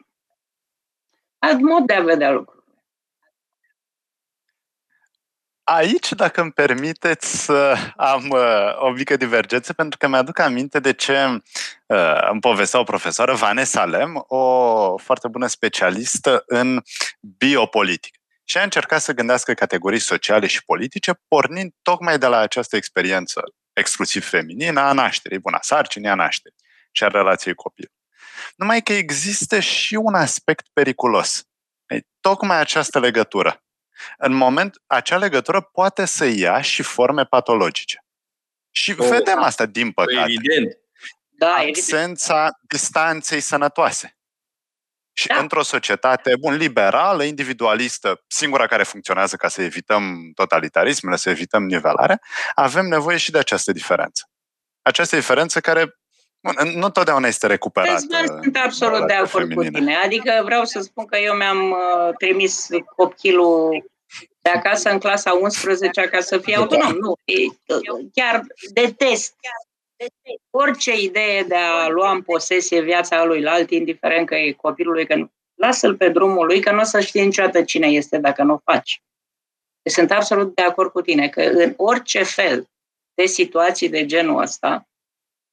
alt mod de a vedea lucrurile. Aici, dacă îmi permiteți, am uh, o mică divergență, pentru că mi-aduc aminte de ce uh, îmi povestea o profesoară, Vanessa Lem, o foarte bună specialistă în biopolitică și a încercat să gândească categorii sociale și politice, pornind tocmai de la această experiență exclusiv feminină a nașterii, bună, sarcinii a nașterii și a relației copil. Numai că există și un aspect periculos. Ei, tocmai această legătură. În moment, acea legătură poate să ia și forme patologice. Și oh, vedem da. asta, din păcate. Evident. Da, Absența evident. distanței sănătoase. Și da. într-o societate, bun, liberală, individualistă, singura care funcționează ca să evităm totalitarismele, să evităm nivelarea, avem nevoie și de această diferență. Această diferență care bun, nu totdeauna este recuperată. Deci, sunt absolut de acord feminine. cu tine. Adică vreau să spun că eu mi-am uh, trimis copilul de acasă în clasa 11 ca să fie autonom. Nu, e, chiar detest orice idee de a lua în posesie viața lui alt, indiferent că e copilului, că nu, lasă-l pe drumul lui, că nu o să știe niciodată cine este dacă nu o faci. Deci sunt absolut de acord cu tine că în orice fel de situații de genul ăsta,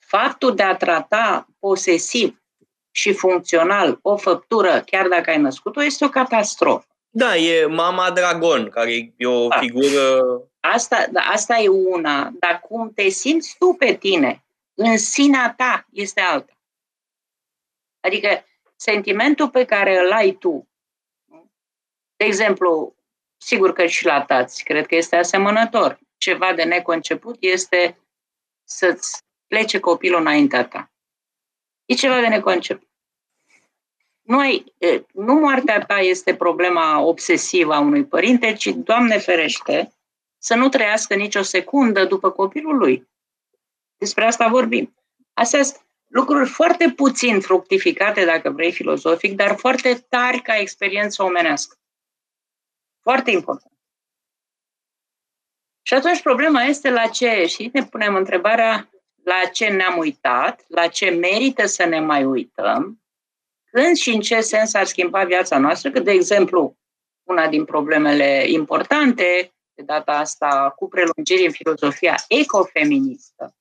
faptul de a trata posesiv și funcțional o făptură, chiar dacă ai născut-o, este o catastrofă. Da, e mama dragon, care e o da. figură Asta, da, asta e una, dar cum te simți tu pe tine, în sinea ta, este alta. Adică sentimentul pe care îl ai tu, de exemplu, sigur că și la tați, cred că este asemănător. Ceva de neconceput este să-ți plece copilul înaintea ta. E ceva de neconceput. Nu, ai, nu moartea ta este problema obsesivă a unui părinte, ci, Doamne ferește, să nu trăiască nicio secundă după copilul lui. Despre asta vorbim. Astea sunt lucruri foarte puțin fructificate, dacă vrei, filozofic, dar foarte tari ca experiență omenească. Foarte important. Și atunci problema este la ce, și ne punem întrebarea la ce ne-am uitat, la ce merită să ne mai uităm, când și în ce sens ar schimba viața noastră, că, de exemplu, una din problemele importante de data asta cu prelungiri în filozofia ecofeministă,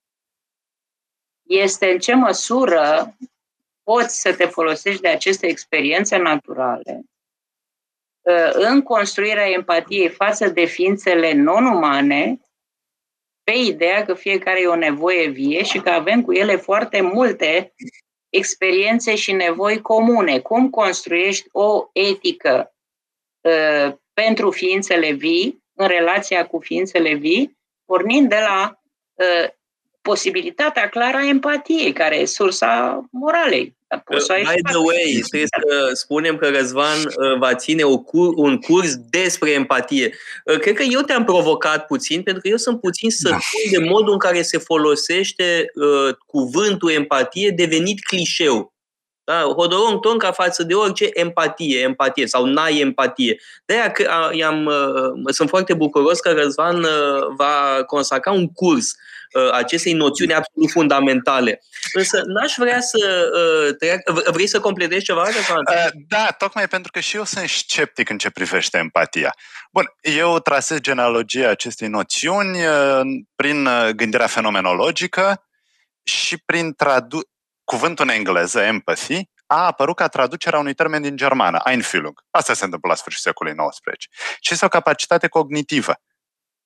este în ce măsură poți să te folosești de aceste experiențe naturale uh, în construirea empatiei față de ființele non-umane, pe ideea că fiecare e o nevoie vie și că avem cu ele foarte multe experiențe și nevoi comune. Cum construiești o etică uh, pentru ființele vii, în relația cu ființele vii, pornind de la uh, posibilitatea clară a empatiei, care e sursa moralei. By the way, trebuie să spunem că Răzvan uh, va ține o cur, un curs despre empatie. Uh, cred că eu te-am provocat puțin, pentru că eu sunt puțin să da. de modul în care se folosește uh, cuvântul empatie devenit clișeu. Da? Hodorong Tonka față de orice empatie, empatie sau n-ai empatie. De-aia i-am, uh, sunt foarte bucuros că Răzvan uh, va consacra un curs uh, acestei noțiuni absolut fundamentale. Însă n-aș vrea să uh, Vrei să completezi ceva, Răzvan? Uh, da, tocmai pentru că și eu sunt sceptic în ce privește empatia. Bun, eu trasez genealogia acestei noțiuni uh, prin gândirea fenomenologică și prin tradu- cuvântul în engleză, empathy, a apărut ca traducerea unui termen din germană, Einfühlung. Asta se întâmplă la sfârșitul secolului XIX. Și este o capacitate cognitivă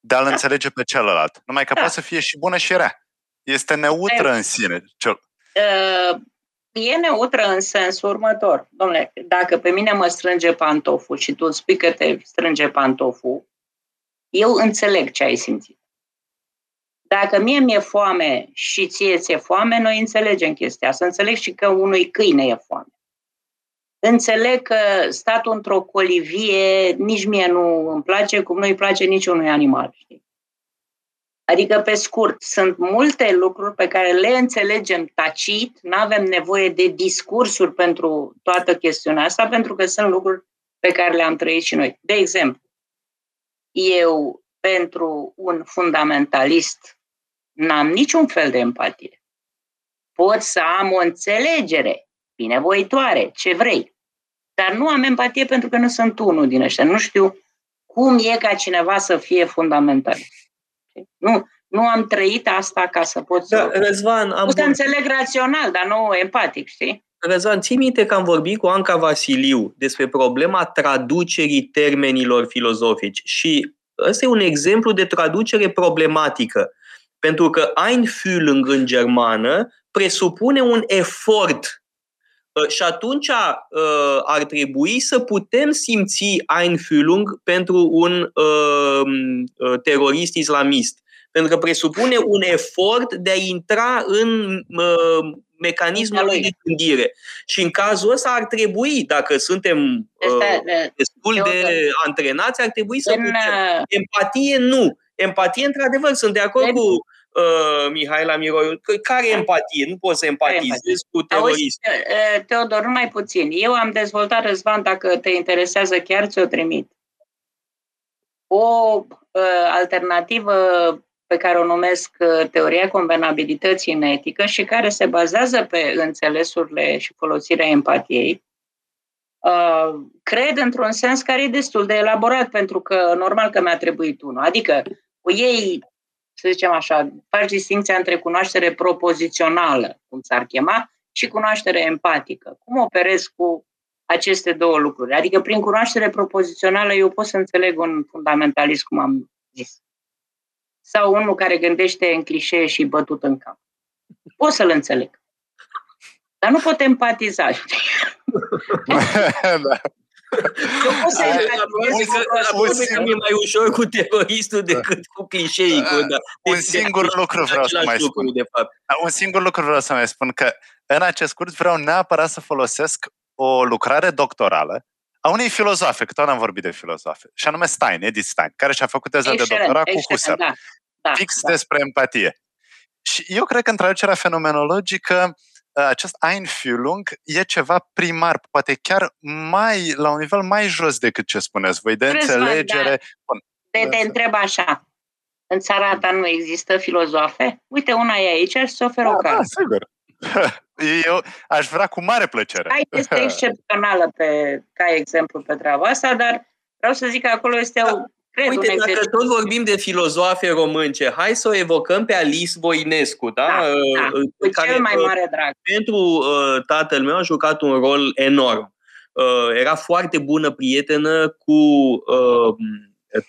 de a-l da. înțelege pe celălalt. Numai că da. poate să fie și bună și rea. Este neutră e, în sine. Cel... Uh, e neutră în sensul următor. Domnule, dacă pe mine mă strânge pantoful și tu spui că te strânge pantoful, eu înțeleg ce ai simțit. Dacă mie mi-e foame și ție ți-e foame, noi înțelegem chestia asta. Înțeleg și că unui câine e foame. Înțeleg că statul într-o colivie nici mie nu îmi place, cum nu îi place niciunui animal. Știi? Adică, pe scurt, sunt multe lucruri pe care le înțelegem tacit, nu avem nevoie de discursuri pentru toată chestiunea asta, pentru că sunt lucruri pe care le-am trăit și noi. De exemplu, eu, pentru un fundamentalist n-am niciun fel de empatie. Pot să am o înțelegere binevoitoare, ce vrei. Dar nu am empatie pentru că nu sunt unul din ăștia. Nu știu cum e ca cineva să fie fundamental. Nu, nu am trăit asta ca să pot da, să... Răzvan, am... să înțeleg rațional, dar nu empatic, știi? Răzvan, ții minte că am vorbit cu Anca Vasiliu despre problema traducerii termenilor filozofici și ăsta e un exemplu de traducere problematică. Pentru că Einfühlung în germană presupune un efort uh, și atunci uh, ar trebui să putem simți Einfühlung pentru un uh, terorist islamist. Pentru că presupune un efort de a intra în mecanismul lui de gândire. Și în cazul ăsta ar trebui, dacă suntem destul de antrenați, ar trebui să putem. Empatie nu. Empatie, într-adevăr, sunt de acord cu uh, Mihaela Miroiu. Care e empatie? Nu poți să empatizezi cu terorist. Uh, Teodor, numai puțin. Eu am dezvoltat, Răzvan, dacă te interesează chiar, ți-o trimit. O uh, alternativă pe care o numesc uh, teoria convenabilității în etică și care se bazează pe înțelesurile și folosirea empatiei, Uh, cred într-un sens care e destul de elaborat, pentru că normal că mi-a trebuit unul. Adică cu ei să zicem așa, faci distinția între cunoaștere propozițională, cum s-ar chema, și cunoaștere empatică. Cum operez cu aceste două lucruri? Adică prin cunoaștere propozițională eu pot să înțeleg un fundamentalist, cum am zis. Sau unul care gândește în clișee și bătut în cap. Pot să-l înțeleg. Dar nu pot empatiza. (laughs) (laughs) da. Eu pot să că e mai ușor cu teroristul da. decât cu clișeicul. Da. Un singur lucru vreau să mai spun. De fapt. Un singur lucru vreau să mai spun, că în acest curs vreau neapărat să folosesc o lucrare doctorală a unei filozofe, că tot am vorbit de filozofe, și anume Stein, Edith Stein, care și-a făcut teza de doctorat cu Husserl. Da, da, fix da. despre empatie. Și eu cred că în traducerea fenomenologică acest Einfühlung e ceva primar, poate chiar mai, la un nivel mai jos decât ce spuneți voi, de Crezi, înțelegere. Da. Te, te întreb așa, în țara ta nu există filozofe? Uite, una e aici și se oferă da, o carte. Da, sigur. (laughs) Eu aș vrea cu mare plăcere. Ai este (laughs) excepțională pe, ca exemplu pe treaba asta, dar vreau să zic că acolo este da. o Cred Uite, dacă tot vorbim de filozofe românce, hai să o evocăm pe Alice Voinescu, da? da, da. Cu care, cel mai mare drag. Pentru uh, tatăl meu a jucat un rol enorm. Uh, era foarte bună prietenă cu uh,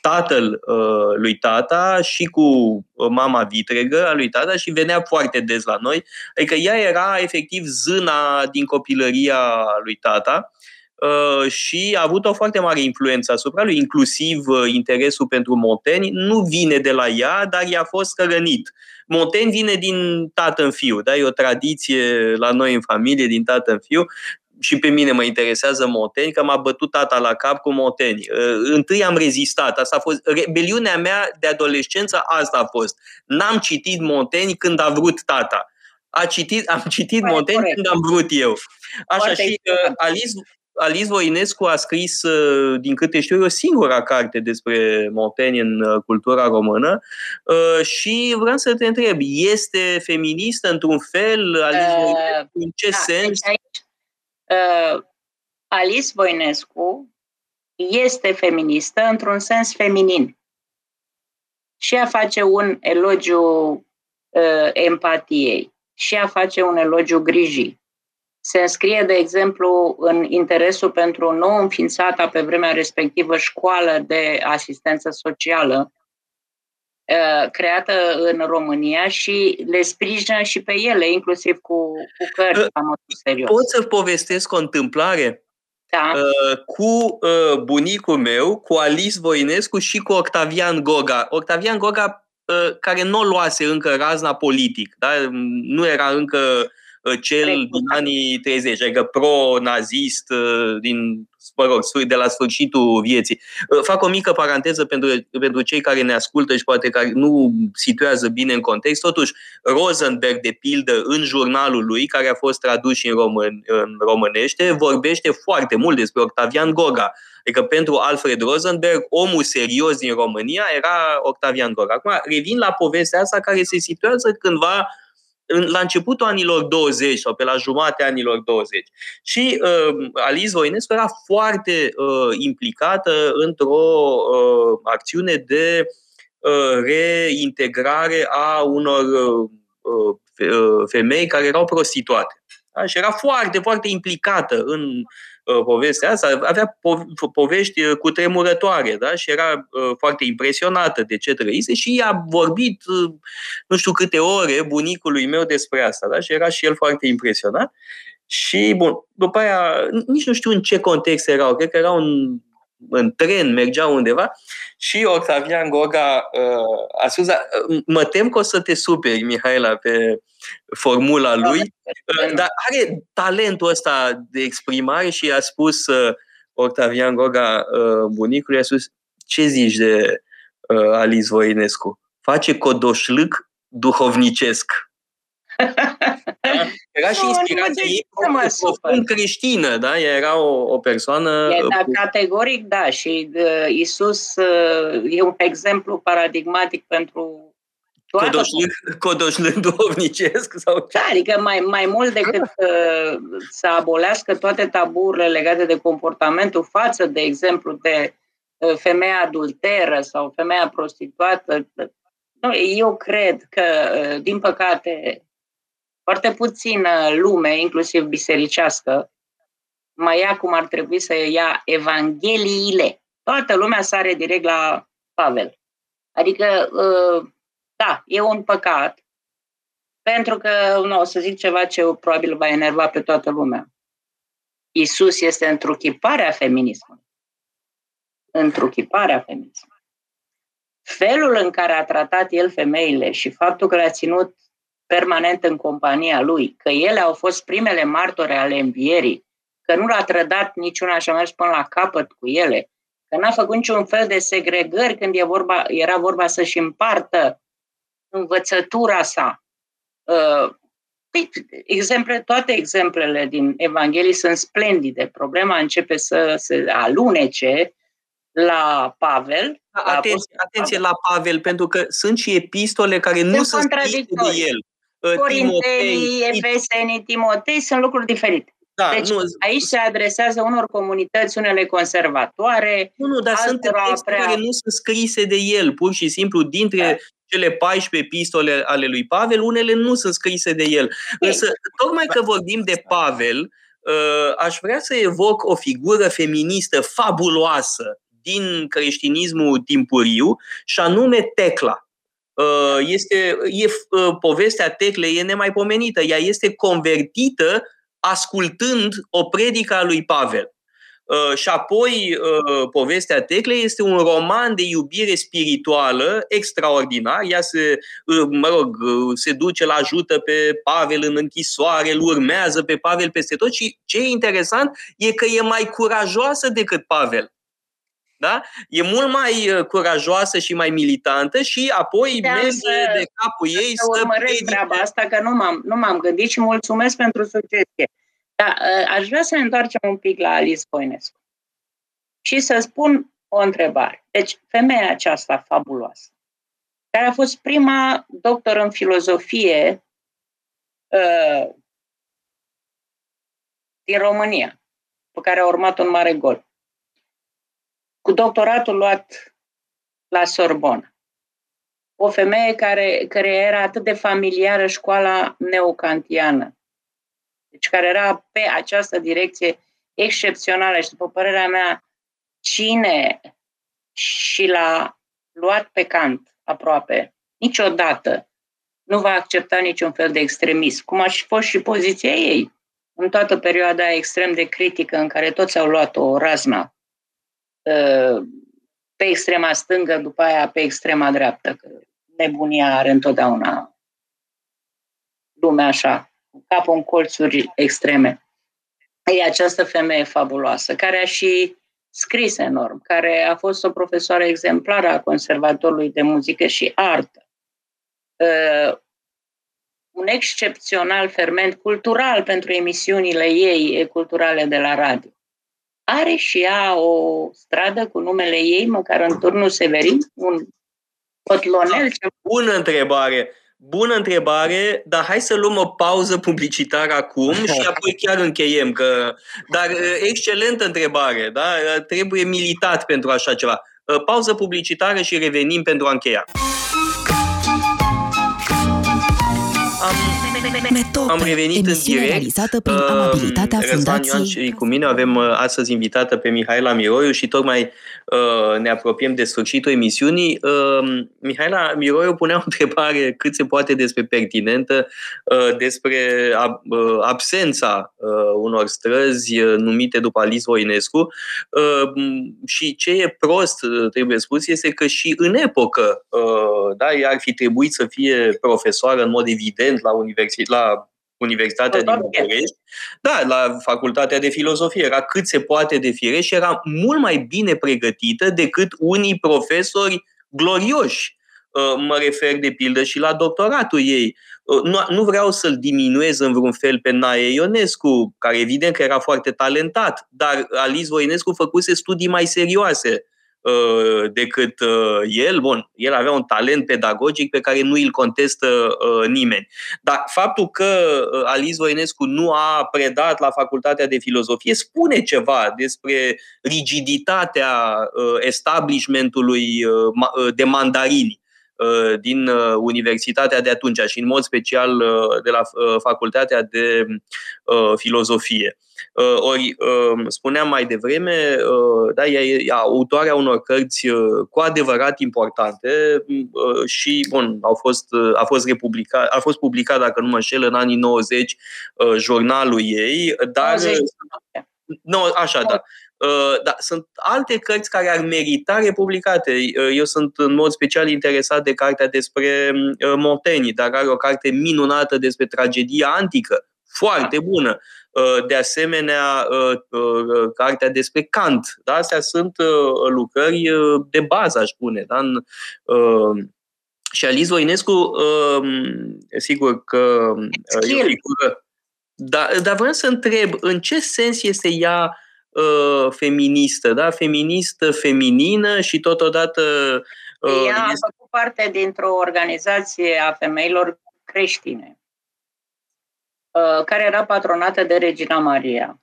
tatăl uh, lui tata și cu mama vitregă a lui tata și venea foarte des la noi. Adică ea era efectiv zâna din copilăria lui tata uh, și a avut o foarte mare influență asupra lui, inclusiv uh, interesul pentru Monteni. Nu vine de la ea, dar i-a fost cărănit. Monteni vine din tată în fiu, da? e o tradiție la noi în familie, din tată în fiu și pe mine mă interesează Moteni, că m-a bătut tata la cap cu Moteni. Uh, întâi am rezistat, asta a fost, rebeliunea mea de adolescență asta a fost. N-am citit Moteni când a vrut tata. A citit, am citit Foarte Monteni corect. când am vrut eu. Așa Foarte și uh, Alice, Alice Voinescu a scris, uh, din câte știu eu, o singura carte despre Monteni în cultura română și vreau să te întreb, este feministă într-un fel? Alice uh, Voinescu, în ce da, sens? Deci aici, uh, Alice Voinescu este feministă într-un sens feminin. Și a face un elogiu uh, empatiei, și a face un elogiu grijii. Se înscrie, de exemplu, în interesul pentru nou înființată pe vremea respectivă școală de asistență socială, uh, creată în România și le sprijină și pe ele, inclusiv cu, cu cărți uh, la modul serios. Pot să povestesc o întâmplare? Da. Uh, cu uh, bunicul meu, cu Alice Voinescu și cu Octavian Goga. Octavian Goga uh, care nu luase încă razna politic, da? nu era încă uh, cel din anii 30, adică pro-nazist uh, din mă rog, de la sfârșitul vieții. Uh, fac o mică paranteză pentru, pentru cei care ne ascultă și poate care nu situează bine în context. Totuși, Rosenberg, de pildă, în jurnalul lui, care a fost tradus în, român, în românește, vorbește foarte mult despre Octavian Goga. Adică pentru Alfred Rosenberg, omul serios din România era Octavian Goga. Acum, revin la povestea asta care se situează cândva la începutul anilor 20 sau pe la jumatea anilor 20. Și uh, Alice Voinescu era foarte uh, implicată într-o uh, acțiune de uh, reintegrare a unor uh, uh, femei care erau prostituate. Da? Și era foarte, foarte implicată în Uh, povestea asta, avea po- povești uh, cu tremurătoare da? și era uh, foarte impresionată de ce trăise și i-a vorbit nu știu câte ore bunicului meu despre asta da? și era și el foarte impresionat. Și, bun, după aia, nici nu știu în ce context erau, cred că erau în, în tren, mergeau undeva și Octavian Goga uh, a spus, mă tem că o să te superi, Mihaela, pe formula lui, uh, dar are talentul ăsta de exprimare și a spus uh, Octavian Goga uh, bunicului, a spus, ce zici de uh, Alice Voinescu? Face codoșlâc duhovnicesc. (laughs) Era și inspirația ei profund creștină, da? Ea era o, o persoană... E, da, categoric, da. Și uh, Isus uh, e un exemplu paradigmatic pentru Codoșlând duhovnicesc? Sau Da, adică mai, mai mult decât uh, să abolească toate taburile legate de comportamentul față, de exemplu, de uh, femeia adulteră sau femeia prostituată. Nu, eu cred că, uh, din păcate, foarte puțină lume, inclusiv bisericească, mai ia cum ar trebui să ia evangheliile. Toată lumea sare direct la Pavel. Adică, uh, da, e un păcat, pentru că, nu, o să zic ceva ce probabil va enerva pe toată lumea. Isus este întruchiparea feminismului. Întruchiparea feminismului. Felul în care a tratat el femeile și faptul că le-a ținut permanent în compania lui, că ele au fost primele martore ale învierii, că nu l-a trădat niciuna și a mers până la capăt cu ele, că n-a făcut niciun fel de segregări când e vorba, era vorba să-și împartă învățătura sa. Uh, păi, exemple, toate exemplele din Evanghelie sunt splendide. Problema începe să se alunece la Pavel. Atenție, la atenție la Pavel, pentru că sunt și epistole care nu sunt scrise de el. Uh, Corintenii, Efesenii, Timotei sunt lucruri diferite. Da, deci nu, aici se adresează unor comunități, unele conservatoare. Nu, nu, dar sunt texte prea... care nu sunt scrise de el, pur și simplu, dintre da. cele 14 epistole ale lui Pavel, unele nu sunt scrise de el. Însă, tocmai că vorbim de Pavel, uh, aș vrea să evoc o figură feministă fabuloasă din creștinismul timpuriu, și anume Tecla. Este, e, povestea Teclei e nemaipomenită. Ea este convertită ascultând o predică a lui Pavel. Uh, și apoi, uh, povestea Teclei este un roman de iubire spirituală extraordinar. Ea se, uh, mă rog, se duce, la ajută pe Pavel în închisoare, îl urmează pe Pavel peste tot și ce e interesant e că e mai curajoasă decât Pavel. Da? E mult mai curajoasă și mai militantă și apoi de merge să, de capul ei să, să urmăresc treaba asta, că nu m-am, nu m-am gândit și mulțumesc pentru sugestie. Dar uh, aș vrea să ne întoarcem un pic la Alice Voinescu și să spun o întrebare. Deci, femeia aceasta fabuloasă, care a fost prima doctor în filozofie uh, din România, pe care a urmat un mare gol, cu doctoratul luat la Sorbona. O femeie care, care era atât de familiară școala neocantiană, deci care era pe această direcție excepțională și, după părerea mea, cine și l-a luat pe cant aproape, niciodată nu va accepta niciun fel de extremism, cum aș și fost și poziția ei în toată perioada extrem de critică în care toți au luat o razna ă, pe extrema stângă, după aia pe extrema dreaptă, că nebunia are întotdeauna lumea așa capul în colțuri extreme. E această femeie fabuloasă, care a și scris enorm, care a fost o profesoară exemplară a Conservatorului de Muzică și Artă. Uh, un excepțional ferment cultural pentru emisiunile ei culturale de la radio. Are și ea o stradă cu numele ei, măcar în turnul Severin, un potlonel? Bună întrebare! Bună întrebare, dar hai să luăm o pauză publicitară acum și (laughs) apoi chiar încheiem. Că... Dar excelentă întrebare, da? Trebuie militat pentru așa ceva. Pauză publicitară și revenim pentru a încheia. Am, am revenit în direct. realizată prin amabilitatea Fundației. și cu mine avem astăzi invitată pe Mihaela Miroiu și tocmai Uh, ne apropiem de sfârșitul emisiunii. Uh, Mihaela Miroiu punea o întrebare cât se poate despre pertinentă uh, despre absența unor străzi numite după Alice Voinescu și ce e prost, trebuie spus, este că și în epocă da, ea ar fi trebuit să fie profesoară în mod evident la, universitate, la Universitatea din București, da, la Facultatea de Filozofie, era cât se poate de fire și era mult mai bine pregătită decât unii profesori glorioși. Uh, mă refer de pildă și la doctoratul ei. Uh, nu, nu vreau să-l diminuez în vreun fel pe Nae Ionescu, care evident că era foarte talentat, dar Alice Voinescu făcuse studii mai serioase Uh, decât uh, el. Bun, el avea un talent pedagogic pe care nu îl contestă uh, nimeni. Dar faptul că Alice Voinescu nu a predat la Facultatea de Filozofie spune ceva despre rigiditatea establishmentului de mandarini din universitatea de atunci și în mod special de la facultatea de filozofie. Uh, ori, um, spuneam mai devreme, uh, da, e autoarea unor cărți uh, cu adevărat importante și, bun, au fost, a, fost republicat, a fost publicat, dacă nu mă înșel, în anii 90 jurnalul ei, dar... 90. No, așa, da. da. Sunt alte cărți care ar merita republicate. Eu sunt în mod special interesat de cartea despre Montaigne, dar are o carte minunată despre tragedia antică, foarte bună. Uh, de asemenea, uh, uh, cartea despre Kant. Da? Astea sunt lucrări de bază, aș spune. Da? Și Alice Voinescu, um, sigur că e o figură. Dar, dar vreau să întreb, în ce sens este ea feministă, da? Feministă, feminină și totodată... Ea a făcut parte dintr-o organizație a femeilor creștine. Uh, care era patronată de Regina Maria.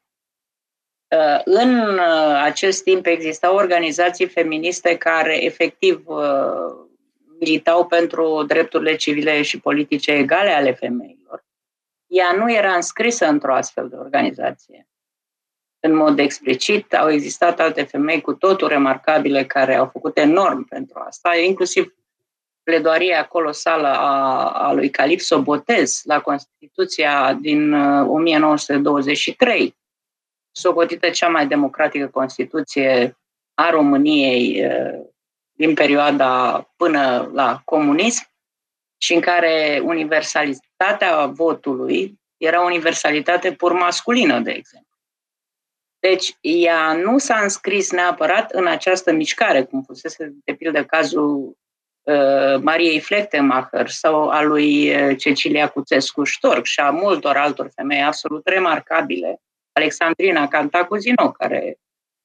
Uh, în uh, acest timp existau organizații feministe care efectiv militau pentru drepturile civile și politice egale ale femeilor. Ea nu era înscrisă într-o astfel de organizație. în mod explicit. Au existat alte femei cu totul remarcabile care au făcut enorm pentru asta, inclusiv pledoaria colosală a, a lui Calipso Botez la Constituția din 1923, uh, socotită cea mai democratică Constituție a României uh, din perioada până la comunism și în care universalitatea votului era universalitate pur masculină, de exemplu. Deci, ea nu s-a înscris neapărat în această mișcare, cum fusese, de pildă, cazul uh, Mariei Flechtemacher sau a lui uh, Cecilia Cuțescu-Ștorc și a multor altor femei absolut remarcabile, Alexandrina Cantacuzino, care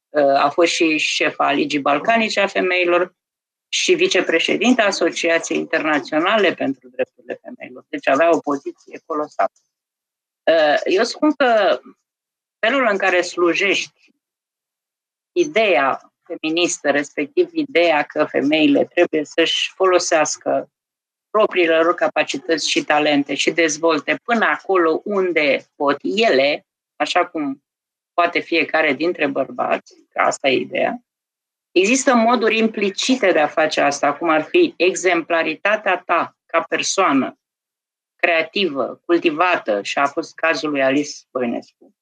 uh, a fost și șefa Ligii Balcanice a femeilor și vicepreședinte a Asociației Internaționale pentru Drepturile Femeilor. Deci avea o poziție colosală. Uh, eu spun că felul în care slujești ideea feministă, respectiv ideea că femeile trebuie să-și folosească propriile lor capacități și talente și dezvolte până acolo unde pot ele, așa cum poate fiecare dintre bărbați, că asta e ideea, există moduri implicite de a face asta, cum ar fi exemplaritatea ta ca persoană, creativă, cultivată, și a fost cazul lui Alice Băinescu,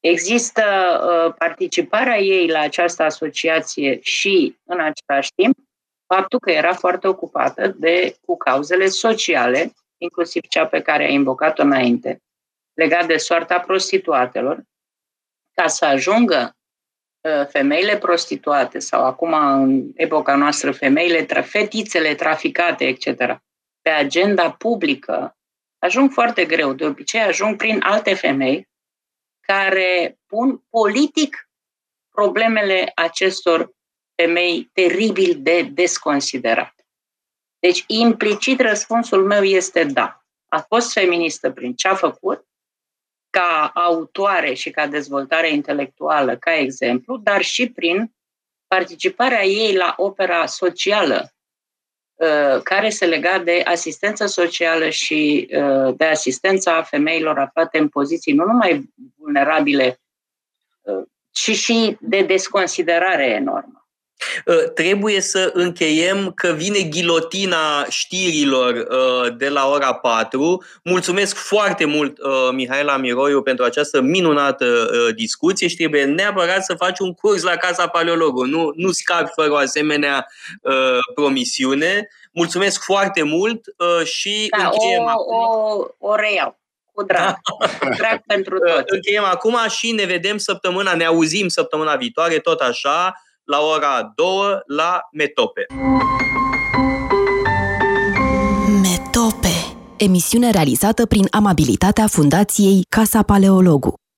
Există uh, participarea ei la această asociație și, în același timp, faptul că era foarte ocupată de, cu cauzele sociale, inclusiv cea pe care a invocat-o înainte, legat de soarta prostituatelor, ca să ajungă uh, femeile prostituate sau acum în epoca noastră femeile, fetițele traficate, etc., pe agenda publică, ajung foarte greu. De obicei ajung prin alte femei care pun politic problemele acestor femei teribil de desconsiderate. Deci, implicit, răspunsul meu este da. A fost feministă prin ce a făcut, ca autoare și ca dezvoltare intelectuală, ca exemplu, dar și prin participarea ei la opera socială Uh, care se lega de asistență socială și uh, de asistența femeilor aflate în poziții nu numai vulnerabile, uh, ci și de desconsiderare enormă. Uh, trebuie să încheiem că vine ghilotina știrilor uh, de la ora 4. Mulțumesc foarte mult, uh, Mihaela Miroiu, pentru această minunată discuție și trebuie neapărat să faci un curs la Casa Paleologu. Nu, nu scapi fără o asemenea promisiune. Mulțumesc foarte mult și da, încheiem o, acum. O, o reiau cu drag. drag pentru toți. Încheiem acum și ne vedem săptămâna, ne auzim săptămâna viitoare, tot așa, la ora 2 la Metope. Metope. Emisiune realizată prin amabilitatea Fundației Casa Paleologu.